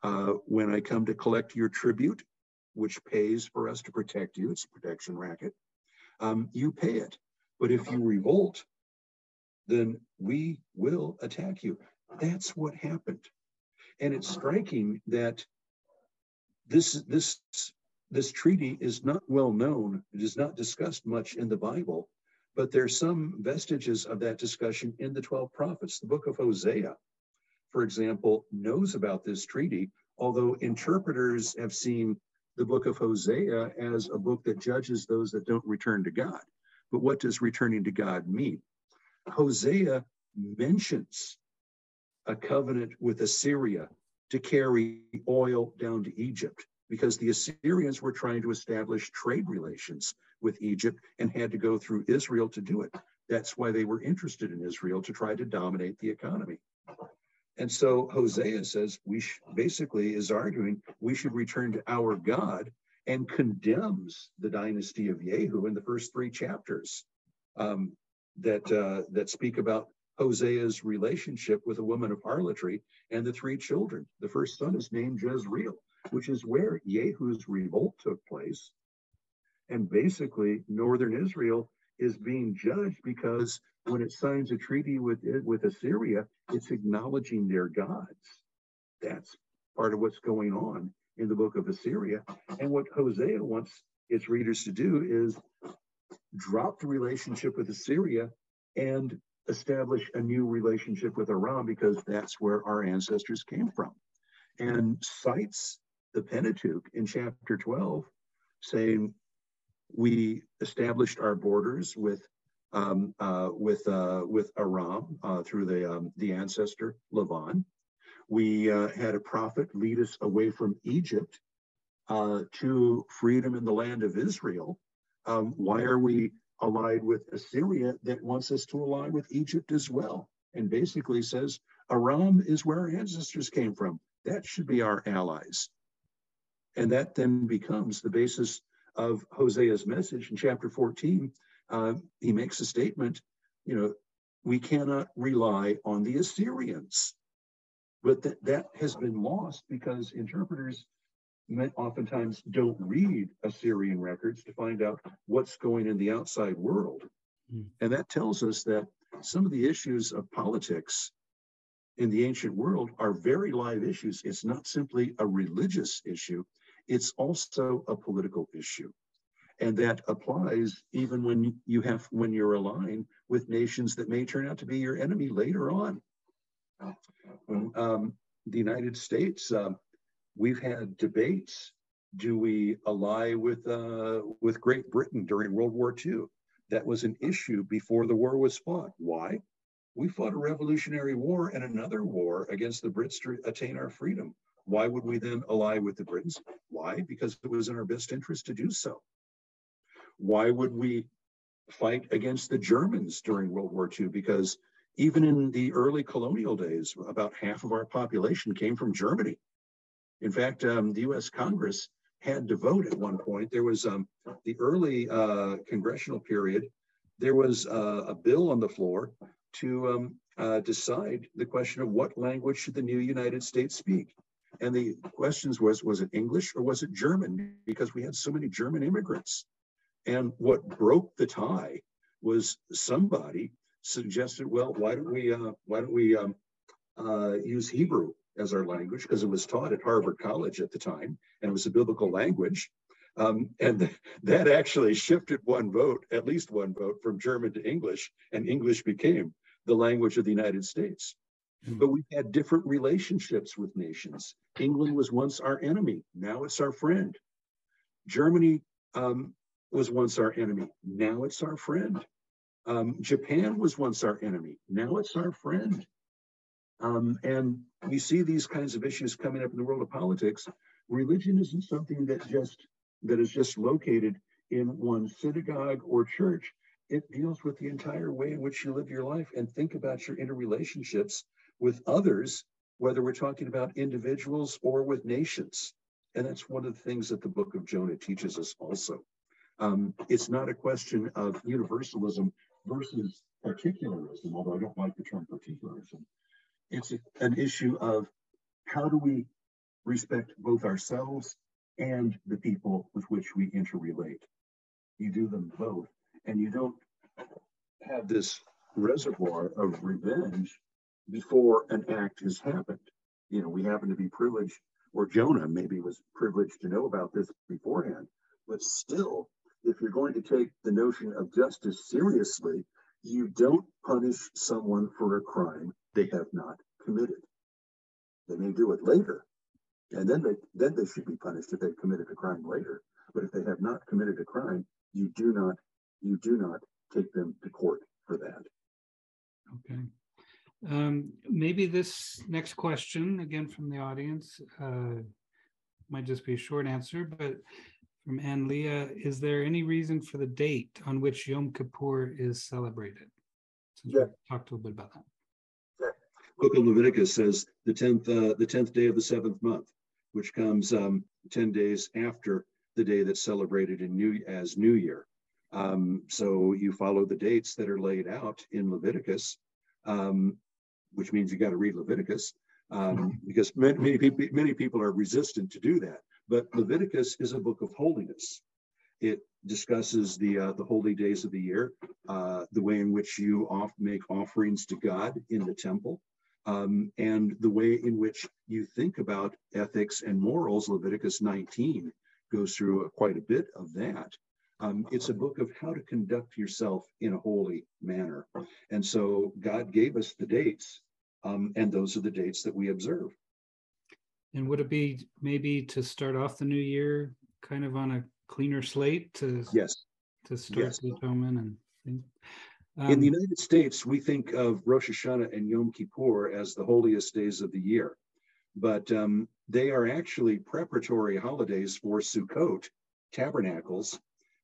Uh, when I come to collect your tribute, which pays for us to protect you, it's a protection racket, um, you pay it. But if you revolt, then we will attack you. That's what happened. And it's striking that this, this, this treaty is not well known. It is not discussed much in the Bible, but there's some vestiges of that discussion in the 12 prophets. The book of Hosea, for example, knows about this treaty, although interpreters have seen the book of Hosea as a book that judges those that don't return to God. But what does returning to God mean? Hosea mentions a covenant with Assyria to carry oil down to Egypt because the Assyrians were trying to establish trade relations with Egypt and had to go through Israel to do it. That's why they were interested in Israel to try to dominate the economy. And so Hosea says we basically is arguing we should return to our God and condemns the dynasty of Jehu in the first three chapters um, that uh, that speak about Hosea's relationship with a woman of harlotry and the three children. The first son is named Jezreel, which is where Jehu's revolt took place. And basically, northern Israel is being judged because when it signs a treaty with with Assyria, it's acknowledging their gods. That's part of what's going on in the book of Assyria. And what Hosea wants its readers to do is drop the relationship with Assyria and establish a new relationship with Aram because that's where our ancestors came from. And cites the Pentateuch in chapter 12, saying, We established our borders with um, uh, with uh, with Aram uh, through the um, the ancestor Lavan. We uh, had a prophet lead us away from Egypt uh, to freedom in the land of Israel. Um, why are we allied with Assyria that wants us to ally with Egypt as well? And basically says Aram is where our ancestors came from. That should be our allies. And that then becomes the basis of Hosea's message in chapter 14 uh, he makes a statement, you know, we cannot rely on the Assyrians. But that, that has been lost because interpreters oftentimes don't read Assyrian records to find out what's going in the outside world. Mm. And that tells us that some of the issues of politics in the ancient world are very live issues. It's not simply a religious issue, it's also a political issue. And that applies even when you have when you're aligned with nations that may turn out to be your enemy later on. Um, the United States, um, we've had debates. Do we ally with uh, with Great Britain during World War II? That was an issue before the war was fought. Why? We fought a revolutionary war and another war against the Brits to attain our freedom. Why would we then ally with the Britons? Why? Because it was in our best interest to do so. Why would we fight against the Germans during World War II? Because even in the early colonial days, about half of our population came from Germany. In fact, um, the US Congress had to vote at one point. There was um, the early uh, congressional period, there was uh, a bill on the floor to um, uh, decide the question of what language should the new United States speak. And the questions was, was it English or was it German? Because we had so many German immigrants. And what broke the tie was somebody suggested, well, why don't we uh, why don't we um, uh, use Hebrew as our language because it was taught at Harvard College at the time and it was a biblical language. Um, and that actually shifted one vote, at least one vote, from German to English, and English became the language of the United States. Mm-hmm. But we've had different relationships with nations. England was once our enemy, now it's our friend. Germany um, was once our enemy. Now it's our friend. Um, Japan was once our enemy. Now it's our friend. Um, and we see these kinds of issues coming up in the world of politics. Religion isn't something that just that is just located in one synagogue or church. It deals with the entire way in which you live your life and think about your interrelationships with others, whether we're talking about individuals or with nations. And that's one of the things that the book of Jonah teaches us also. Um, it's not a question of universalism versus particularism, although I don't like the term particularism. It's a, an issue of how do we respect both ourselves and the people with which we interrelate. You do them both, and you don't have this reservoir of revenge before an act has happened. You know, we happen to be privileged, or Jonah maybe was privileged to know about this beforehand, but still, if you're going to take the notion of justice seriously, you don't punish someone for a crime they have not committed. They may do it later, and then they then they should be punished if they've committed a crime later. But if they have not committed a crime, you do not you do not take them to court for that. Okay. Um, maybe this next question, again from the audience, uh, might just be a short answer, but from Ann Leah, is there any reason for the date on which Yom Kippur is celebrated? Since yeah. we talked a little bit about that. Yeah. Book of Leviticus says the tenth uh, the tenth day of the seventh month, which comes um, ten days after the day that's celebrated in New as New Year. Um, so you follow the dates that are laid out in Leviticus, um, which means you got to read Leviticus um, because many, many, people, many people are resistant to do that. But Leviticus is a book of holiness. It discusses the uh, the holy days of the year, uh, the way in which you off make offerings to God in the temple, um, and the way in which you think about ethics and morals. Leviticus 19 goes through quite a bit of that. Um, it's a book of how to conduct yourself in a holy manner. And so God gave us the dates, um, and those are the dates that we observe. And would it be maybe to start off the new year kind of on a cleaner slate to yes to start yes. the atonement and things? Um, in the United States, we think of Rosh Hashanah and Yom Kippur as the holiest days of the year, but um, they are actually preparatory holidays for Sukkot, tabernacles,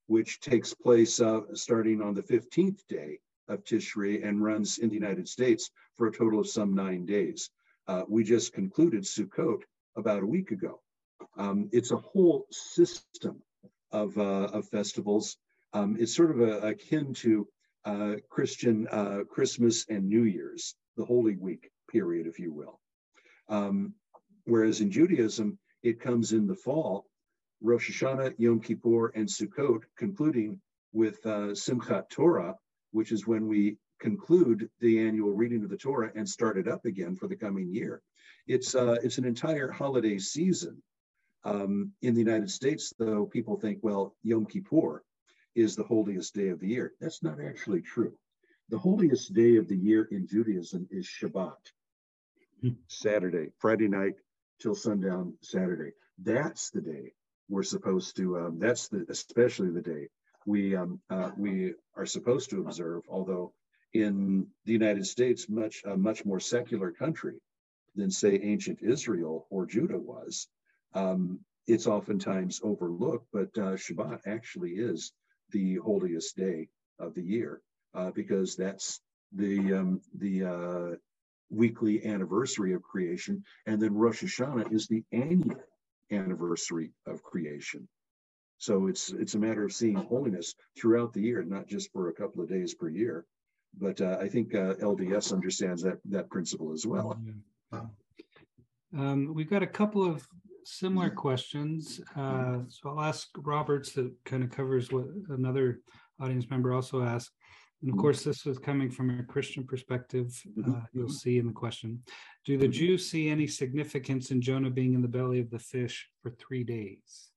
which takes place uh, starting on the 15th day of Tishri and runs in the United States for a total of some nine days. Uh, we just concluded Sukkot about a week ago. Um, it's a whole system of, uh, of festivals. Um, it's sort of a, akin to uh, Christian uh, Christmas and New Year's, the Holy Week period, if you will. Um, whereas in Judaism, it comes in the fall Rosh Hashanah, Yom Kippur, and Sukkot, concluding with uh, Simchat Torah, which is when we conclude the annual reading of the Torah and start it up again for the coming year. It's uh, it's an entire holiday season. Um, in the United States, though, people think, well, Yom Kippur is the holiest day of the year. That's not actually true. The holiest day of the year in Judaism is Shabbat, hmm. Saturday, Friday night till sundown Saturday. That's the day we're supposed to, um, that's the, especially the day we, um, uh, we are supposed to observe, although in the United States, much, a much more secular country than say ancient Israel or Judah was, um, it's oftentimes overlooked, but uh, Shabbat actually is the holiest day of the year uh, because that's the um, the uh, weekly anniversary of creation, and then Rosh Hashanah is the annual anniversary of creation. So it's it's a matter of seeing holiness throughout the year, not just for a couple of days per year. But uh, I think uh, LDS understands that that principle as well. Um, we've got a couple of similar questions. Uh, so I'll ask Roberts that kind of covers what another audience member also asked. And of mm-hmm. course, this is coming from a Christian perspective. Mm-hmm. Uh, you'll mm-hmm. see in the question Do the Jews see any significance in Jonah being in the belly of the fish for three days?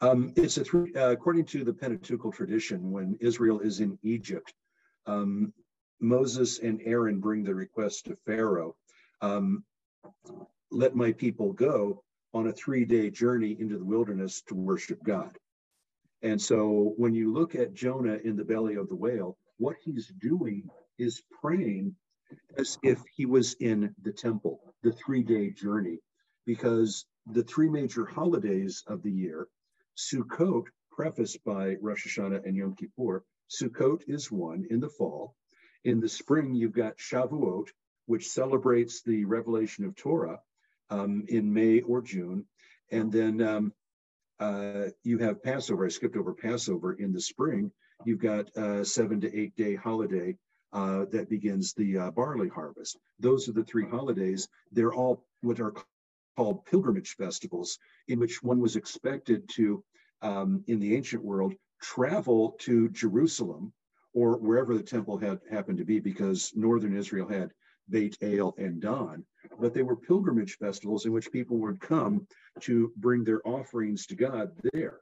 Um, it's a three, uh, according to the Pentateuchal tradition, when Israel is in Egypt, um, Moses and Aaron bring the request to Pharaoh um, let my people go on a three day journey into the wilderness to worship God. And so when you look at Jonah in the belly of the whale, what he's doing is praying as if he was in the temple, the three day journey, because the three major holidays of the year, Sukkot, prefaced by Rosh Hashanah and Yom Kippur, Sukkot is one in the fall. In the spring, you've got Shavuot, which celebrates the revelation of Torah um, in May or June. And then um, uh, you have Passover. I skipped over Passover in the spring. You've got a seven to eight day holiday uh, that begins the uh, barley harvest. Those are the three holidays. They're all what are called pilgrimage festivals, in which one was expected to, um, in the ancient world, travel to Jerusalem or wherever the temple had happened to be, because northern Israel had Beit El and Dan, But they were pilgrimage festivals in which people would come to bring their offerings to God there.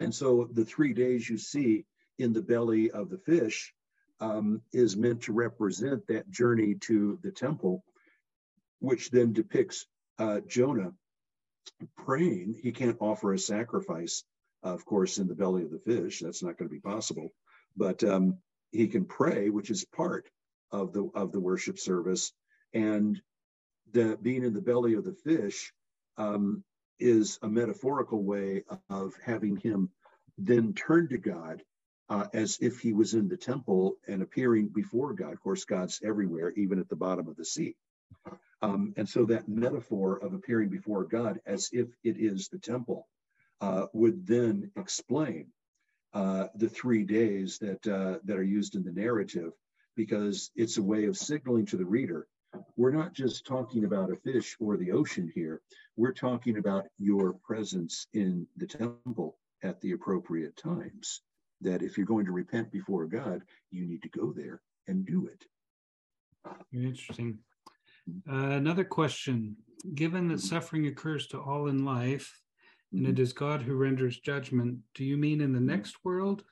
And so the three days you see in the belly of the fish um, is meant to represent that journey to the temple, which then depicts uh, Jonah praying. He can't offer a sacrifice, of course, in the belly of the fish. That's not going to be possible. But um, he can pray, which is part of the of the worship service, and the being in the belly of the fish um, is a metaphorical way of having him then turn to God uh, as if he was in the temple and appearing before God. Of course, God's everywhere, even at the bottom of the sea. Um, and so that metaphor of appearing before God as if it is the temple uh, would then explain uh, the three days that uh, that are used in the narrative, because it's a way of signaling to the reader we're not just talking about a fish or the ocean here. We're talking about your presence in the temple at the appropriate times. That if you're going to repent before God, you need to go there and do it. Interesting. Uh, another question Given that mm-hmm. suffering occurs to all in life, and it mm-hmm. God who renders judgment, do you mean in the mm-hmm. next world,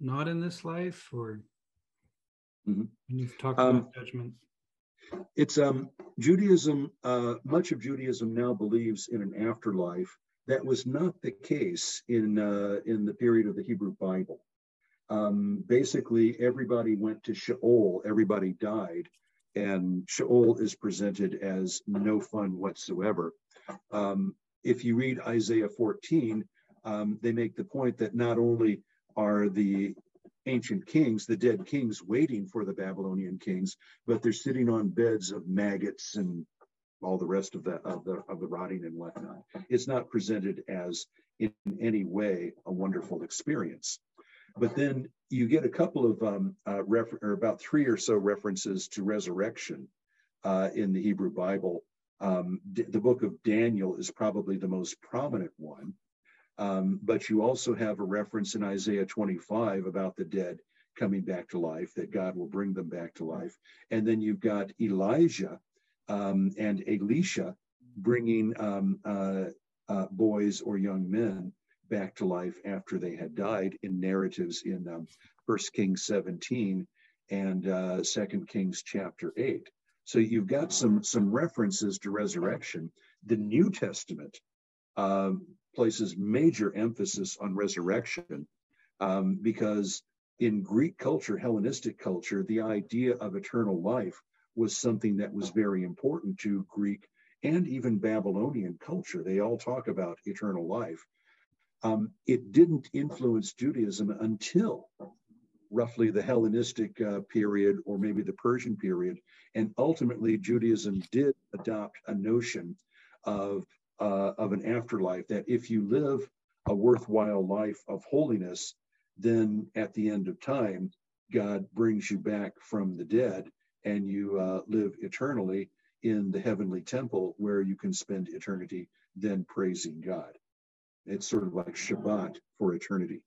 not in this life? Or mm-hmm. when you've talked um, about judgment? It's um, Judaism, uh, much of Judaism now believes in an afterlife. That was not the case in, uh, in the period of the Hebrew Bible. Um, basically, everybody went to Sheol, everybody died, and Sheol is presented as no fun whatsoever. Um, if you read Isaiah 14, um, they make the point that not only are the ancient kings, the dead kings, waiting for the Babylonian kings, but they're sitting on beds of maggots and all the rest of the of the of the rotting and whatnot. It's not presented as in any way a wonderful experience. But then you get a couple of um, uh, refer- or about three or so references to resurrection uh, in the Hebrew Bible. Um, the book of Daniel is probably the most prominent one. Um, but you also have a reference in Isaiah 25 about the dead coming back to life, that God will bring them back to life. And then you've got Elijah um, and Elisha bringing um, uh, uh, boys or young men back to life after they had died in narratives in um, 1 Kings 17 and uh, 2 Kings chapter 8. So you've got some, some references to resurrection. The New Testament um, places major emphasis on resurrection um, because in Greek culture, Hellenistic culture, the idea of eternal life was something that was very important to Greek and even Babylonian culture. They all talk about eternal life. Um, it didn't influence Judaism until roughly the Hellenistic uh, period or maybe the Persian period. And ultimately, Judaism did adopt a notion of uh, of an afterlife, that if you live a worthwhile life of holiness, then at the end of time, God brings you back from the dead and you uh, live eternally in the heavenly temple where you can spend eternity then praising God. It's sort of like Shabbat for eternity.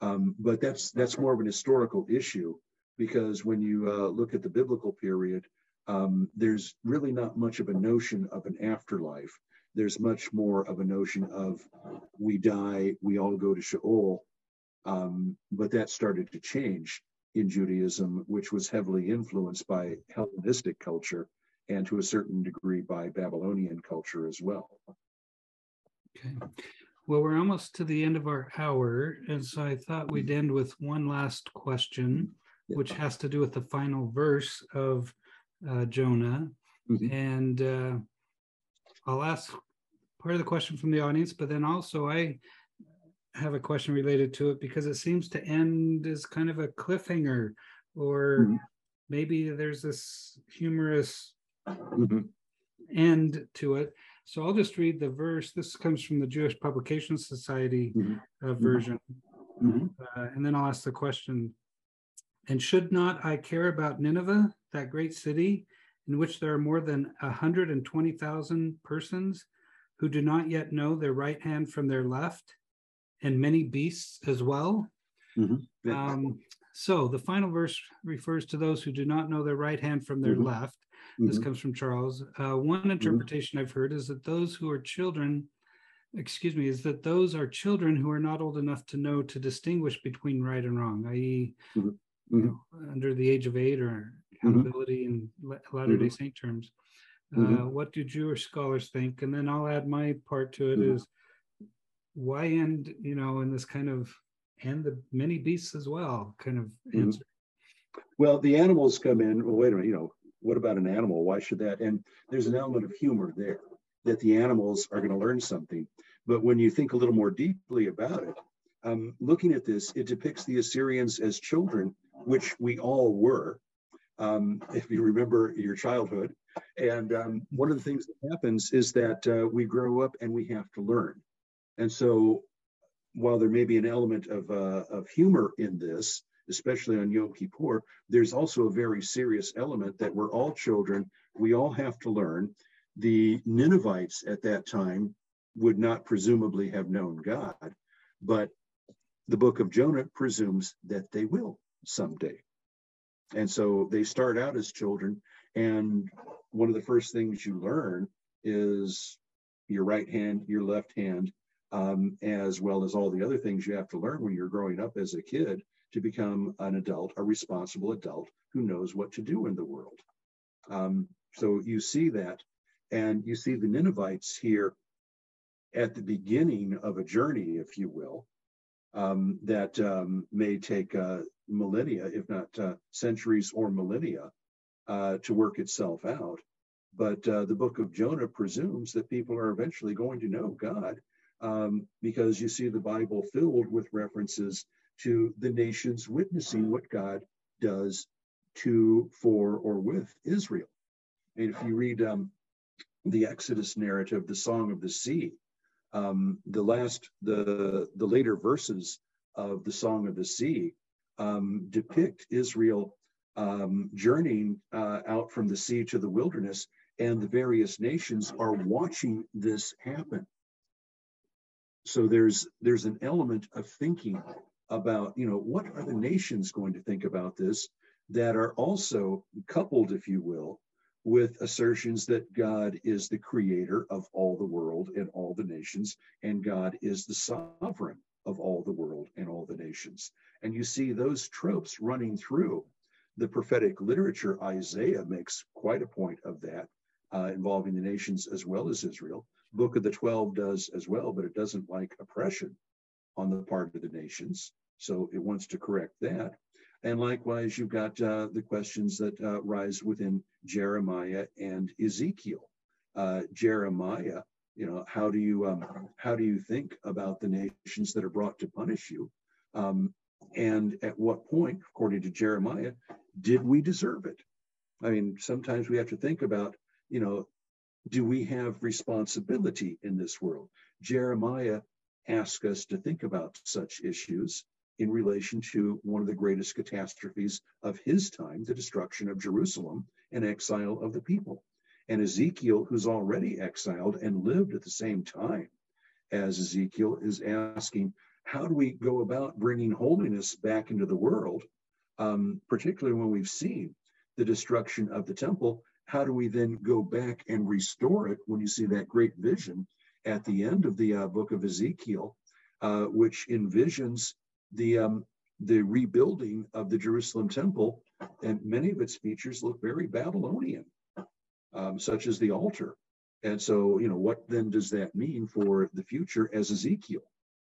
Um, but that's that's more of an historical issue because when you uh, look at the biblical period, um, there's really not much of a notion of an afterlife there's much more of a notion of we die, we all go to Sheol. Um, but that started to change in Judaism, which was heavily influenced by Hellenistic culture and to a certain degree by Babylonian culture as well. Okay. Well, we're almost to the end of our hour. And so I thought we'd end with one last question, which has to do with the final verse of uh, Jonah. Mm-hmm. And uh, I'll ask part of the question from the audience, but then also I have a question related to it because it seems to end as kind of a cliffhanger, or mm-hmm. maybe there's this humorous mm-hmm. end to it. So I'll just read the verse. This comes from the Jewish Publication Society mm-hmm. uh, mm-hmm. version. Mm-hmm. Uh, and then I'll ask the question And should not I care about Nineveh, that great city, in which there are more than 120,000 persons who do not yet know their right hand from their left, and many beasts as well. Mm-hmm. Um, so the final verse refers to those who do not know their right hand from their Mhm. left. This Mhm. comes from Charles. Uh, one interpretation I've heard is that those who are children, excuse me, is that those are children who are not old enough to know to distinguish between right and wrong, i.e., Mhm. you Mhm. know, under the age of eight or accountability in Latter-day Saint terms. Uh, Mhm. what do Jewish scholars think? And then I'll add my part to it is why end, you know, in this kind of and the many beasts as well kind of answer. Well, the animals come in. Well, wait a minute. You know, what about an animal? Why should that? And there's an element of humor there that the animals are going to learn something. But when you think a little more deeply about it, um, looking at this, it depicts the Assyrians as children, which we all were. Um, if you remember your childhood, and um, one of the things that happens is that uh, we grow up and we have to learn. And so, while there may be an element of uh, of humor in this, especially on Yom Kippur, there's also a very serious element that we're all children. We all have to learn. The Ninevites at that time would not presumably have known God, but the book of Jonah presumes that they will someday. And so they start out as children. And one of the first things you learn is your right hand, your left hand, um, as well as all the other things you have to learn when you're growing up as a kid to become an adult, a responsible adult who knows what to do in the world. Um, so you see that, and you see the Ninevites here at the beginning of a journey, if you will, um, that um, may take uh, millennia, if not uh, centuries or millennia, uh, to work itself out. But uh, the book of Jonah presumes that people are eventually going to know God um, because you see the Bible filled with references to the nations witnessing what God does to, for, or with Israel. And if you read um, the Exodus narrative, the Song of the Sea, um, the last, the the later verses of the Song of the Sea um, depict Israel um, journeying uh, out from the sea to the wilderness, and the various nations are watching this happen. So there's there's an element of thinking about you know what are the nations going to think about this that are also coupled, if you will, with assertions that God is the creator of all the world and all the nations, and God is the sovereign of all the world and all the nations. And you see those tropes running through the prophetic literature. Isaiah makes quite a point of that, uh, involving the nations as well as Israel. Book of the Twelve does as well, but it doesn't like oppression on the part of the nations. So it wants to correct that. And likewise, you've got uh, the questions that uh, rise within Jeremiah and Ezekiel. Uh, Jeremiah, you know, how do you um, how do you think about the nations that are brought to punish you? Um, and at what point, according to Jeremiah, did we deserve it? I mean, sometimes we have to think about, you know, do we have responsibility in this world? Jeremiah asks us to think about such issues in relation to one of the greatest catastrophes of his time, the destruction of Jerusalem and exile of the people. And Ezekiel, who's already exiled and lived at the same time as Ezekiel, is asking, how do we go about bringing holiness back into the world, um, particularly when we've seen the destruction of the temple? How do we then go back and restore it when you see that great vision at the end of the uh, book of Ezekiel, uh, which envisions the um, the rebuilding of the Jerusalem temple, and many of its features look very Babylonian, um, such as the altar. And so, you know, what then does that mean for the future as Ezekiel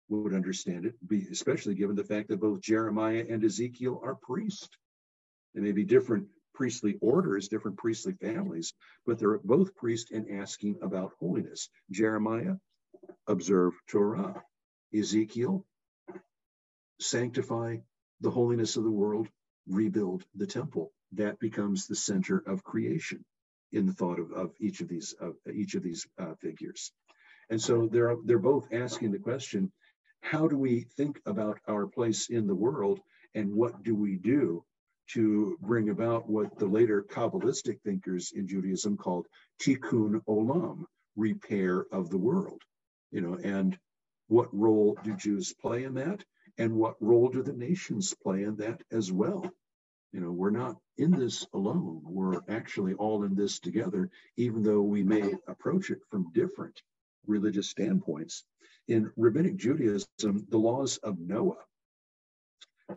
would understand it, be, especially given the fact that both Jeremiah and Ezekiel are priests. They may be different priestly orders, different priestly families, but they're both priests and asking about holiness. Jeremiah, observe Torah. Ezekiel, sanctify the holiness of the world, rebuild the temple. That becomes the center of creation in the thought of, of each of these of each of these uh, figures. And so they're they're both asking the question, how do we think about our place in the world and what do we do to bring about what the later Kabbalistic thinkers in Judaism called tikkun olam, repair of the world. You know, and what role do Jews play in that? And what role do the nations play in that as well? You know, we're not in this alone. We're actually all in this together, even though we may approach it from different religious standpoints. In rabbinic Judaism, the laws of Noah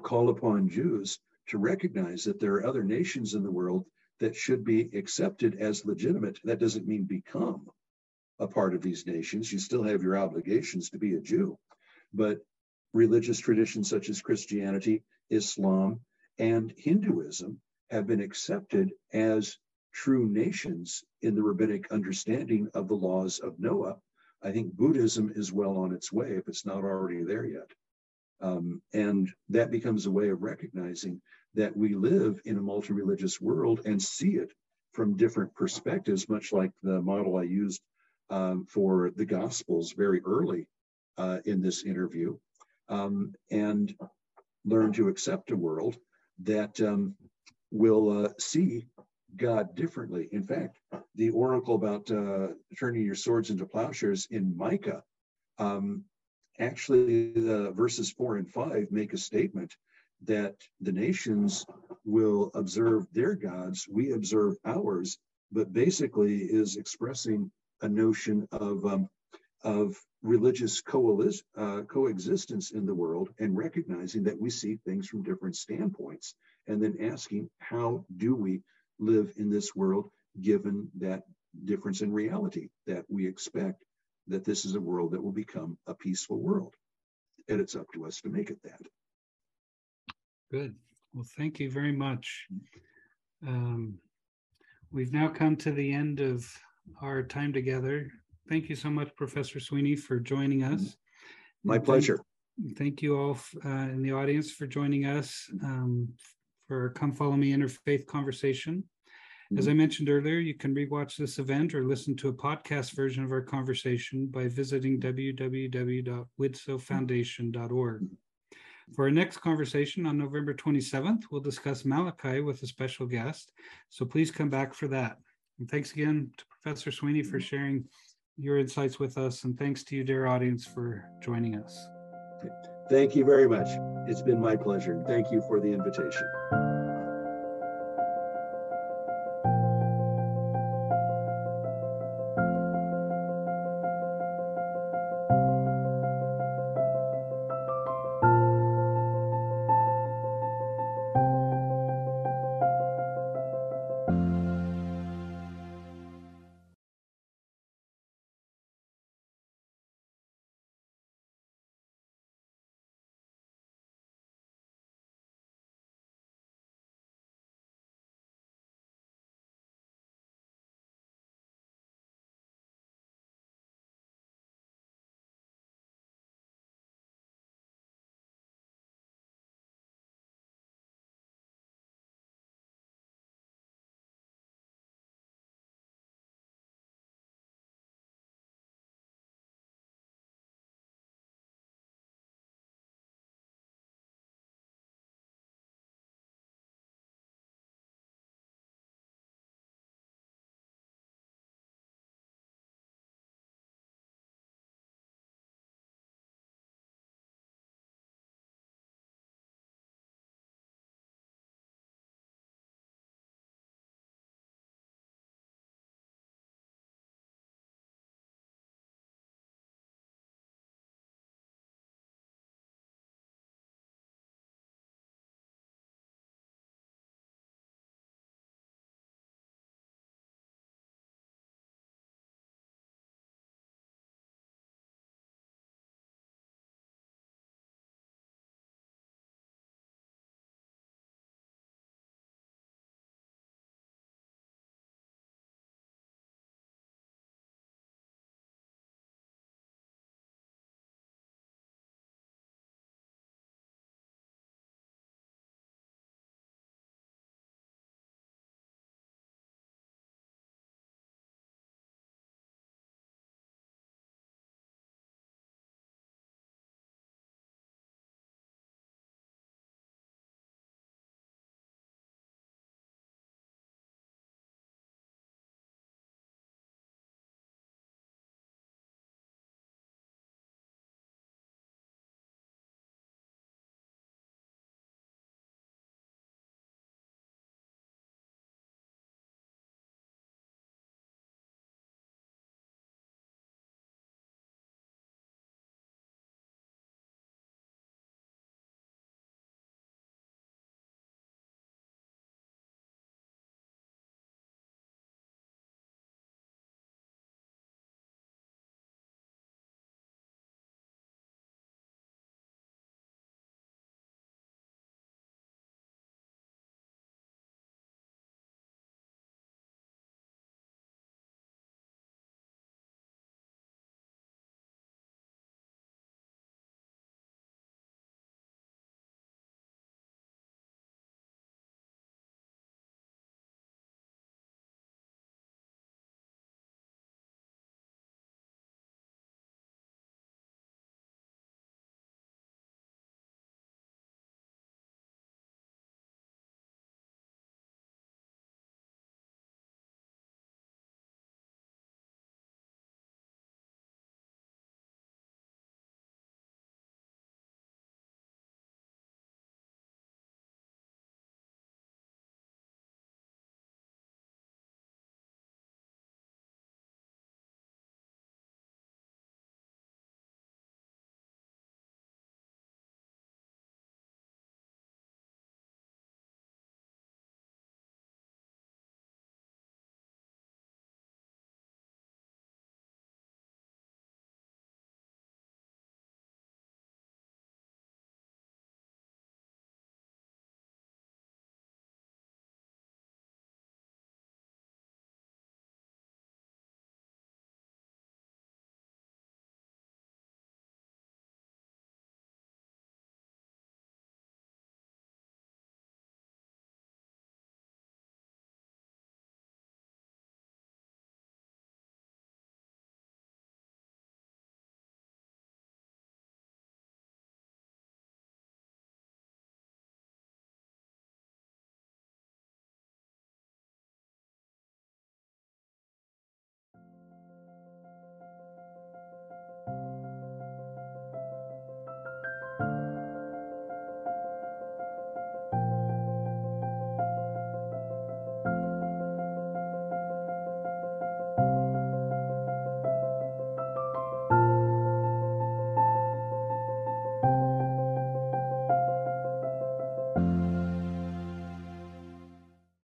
call upon Jews to recognize that there are other nations in the world that should be accepted as legitimate. That doesn't mean become a part of these nations. You still have your obligations to be a Jew. But religious traditions such as Christianity, Islam, and Hinduism have been accepted as true nations in the rabbinic understanding of the laws of Noah. I think Buddhism is well on its way if it's not already there yet. Um, and that becomes a way of recognizing that we live in a multi religious world and see it from different perspectives, much like the model I used um, for the Gospels very early uh, in this interview, um, and learn to accept a world that um, will uh, see God differently. In fact, the oracle about uh, turning your swords into plowshares in Micah, um, actually, the verses four and five make a statement that the nations will observe their gods, we observe ours, but basically is expressing a notion of um, of religious uh, coexistence in the world and recognizing that we see things from different standpoints and then asking how do we live in this world given that difference in reality that we expect that this is a world that will become a peaceful world? And it's up to us to make it that. Good. Well thank you very much. Um, we've now come to the end of our time together thank you so much, Professor Sweeney, for joining us. My and pleasure. Thank, thank, you all uh, in the audience for joining us um, for Come Follow Me Interfaith Conversation. As I mentioned earlier, you can rewatch this event or listen to a podcast version of our conversation by visiting www.widtsoefoundation.org. For our next conversation on November 27th, we'll discuss Malachi with a special guest. So please come back for that. And thanks again to Professor Sweeney for sharing your insights with us. And thanks to you, dear audience, for joining us. Thank you very much. It's been my pleasure. Thank you for the invitation.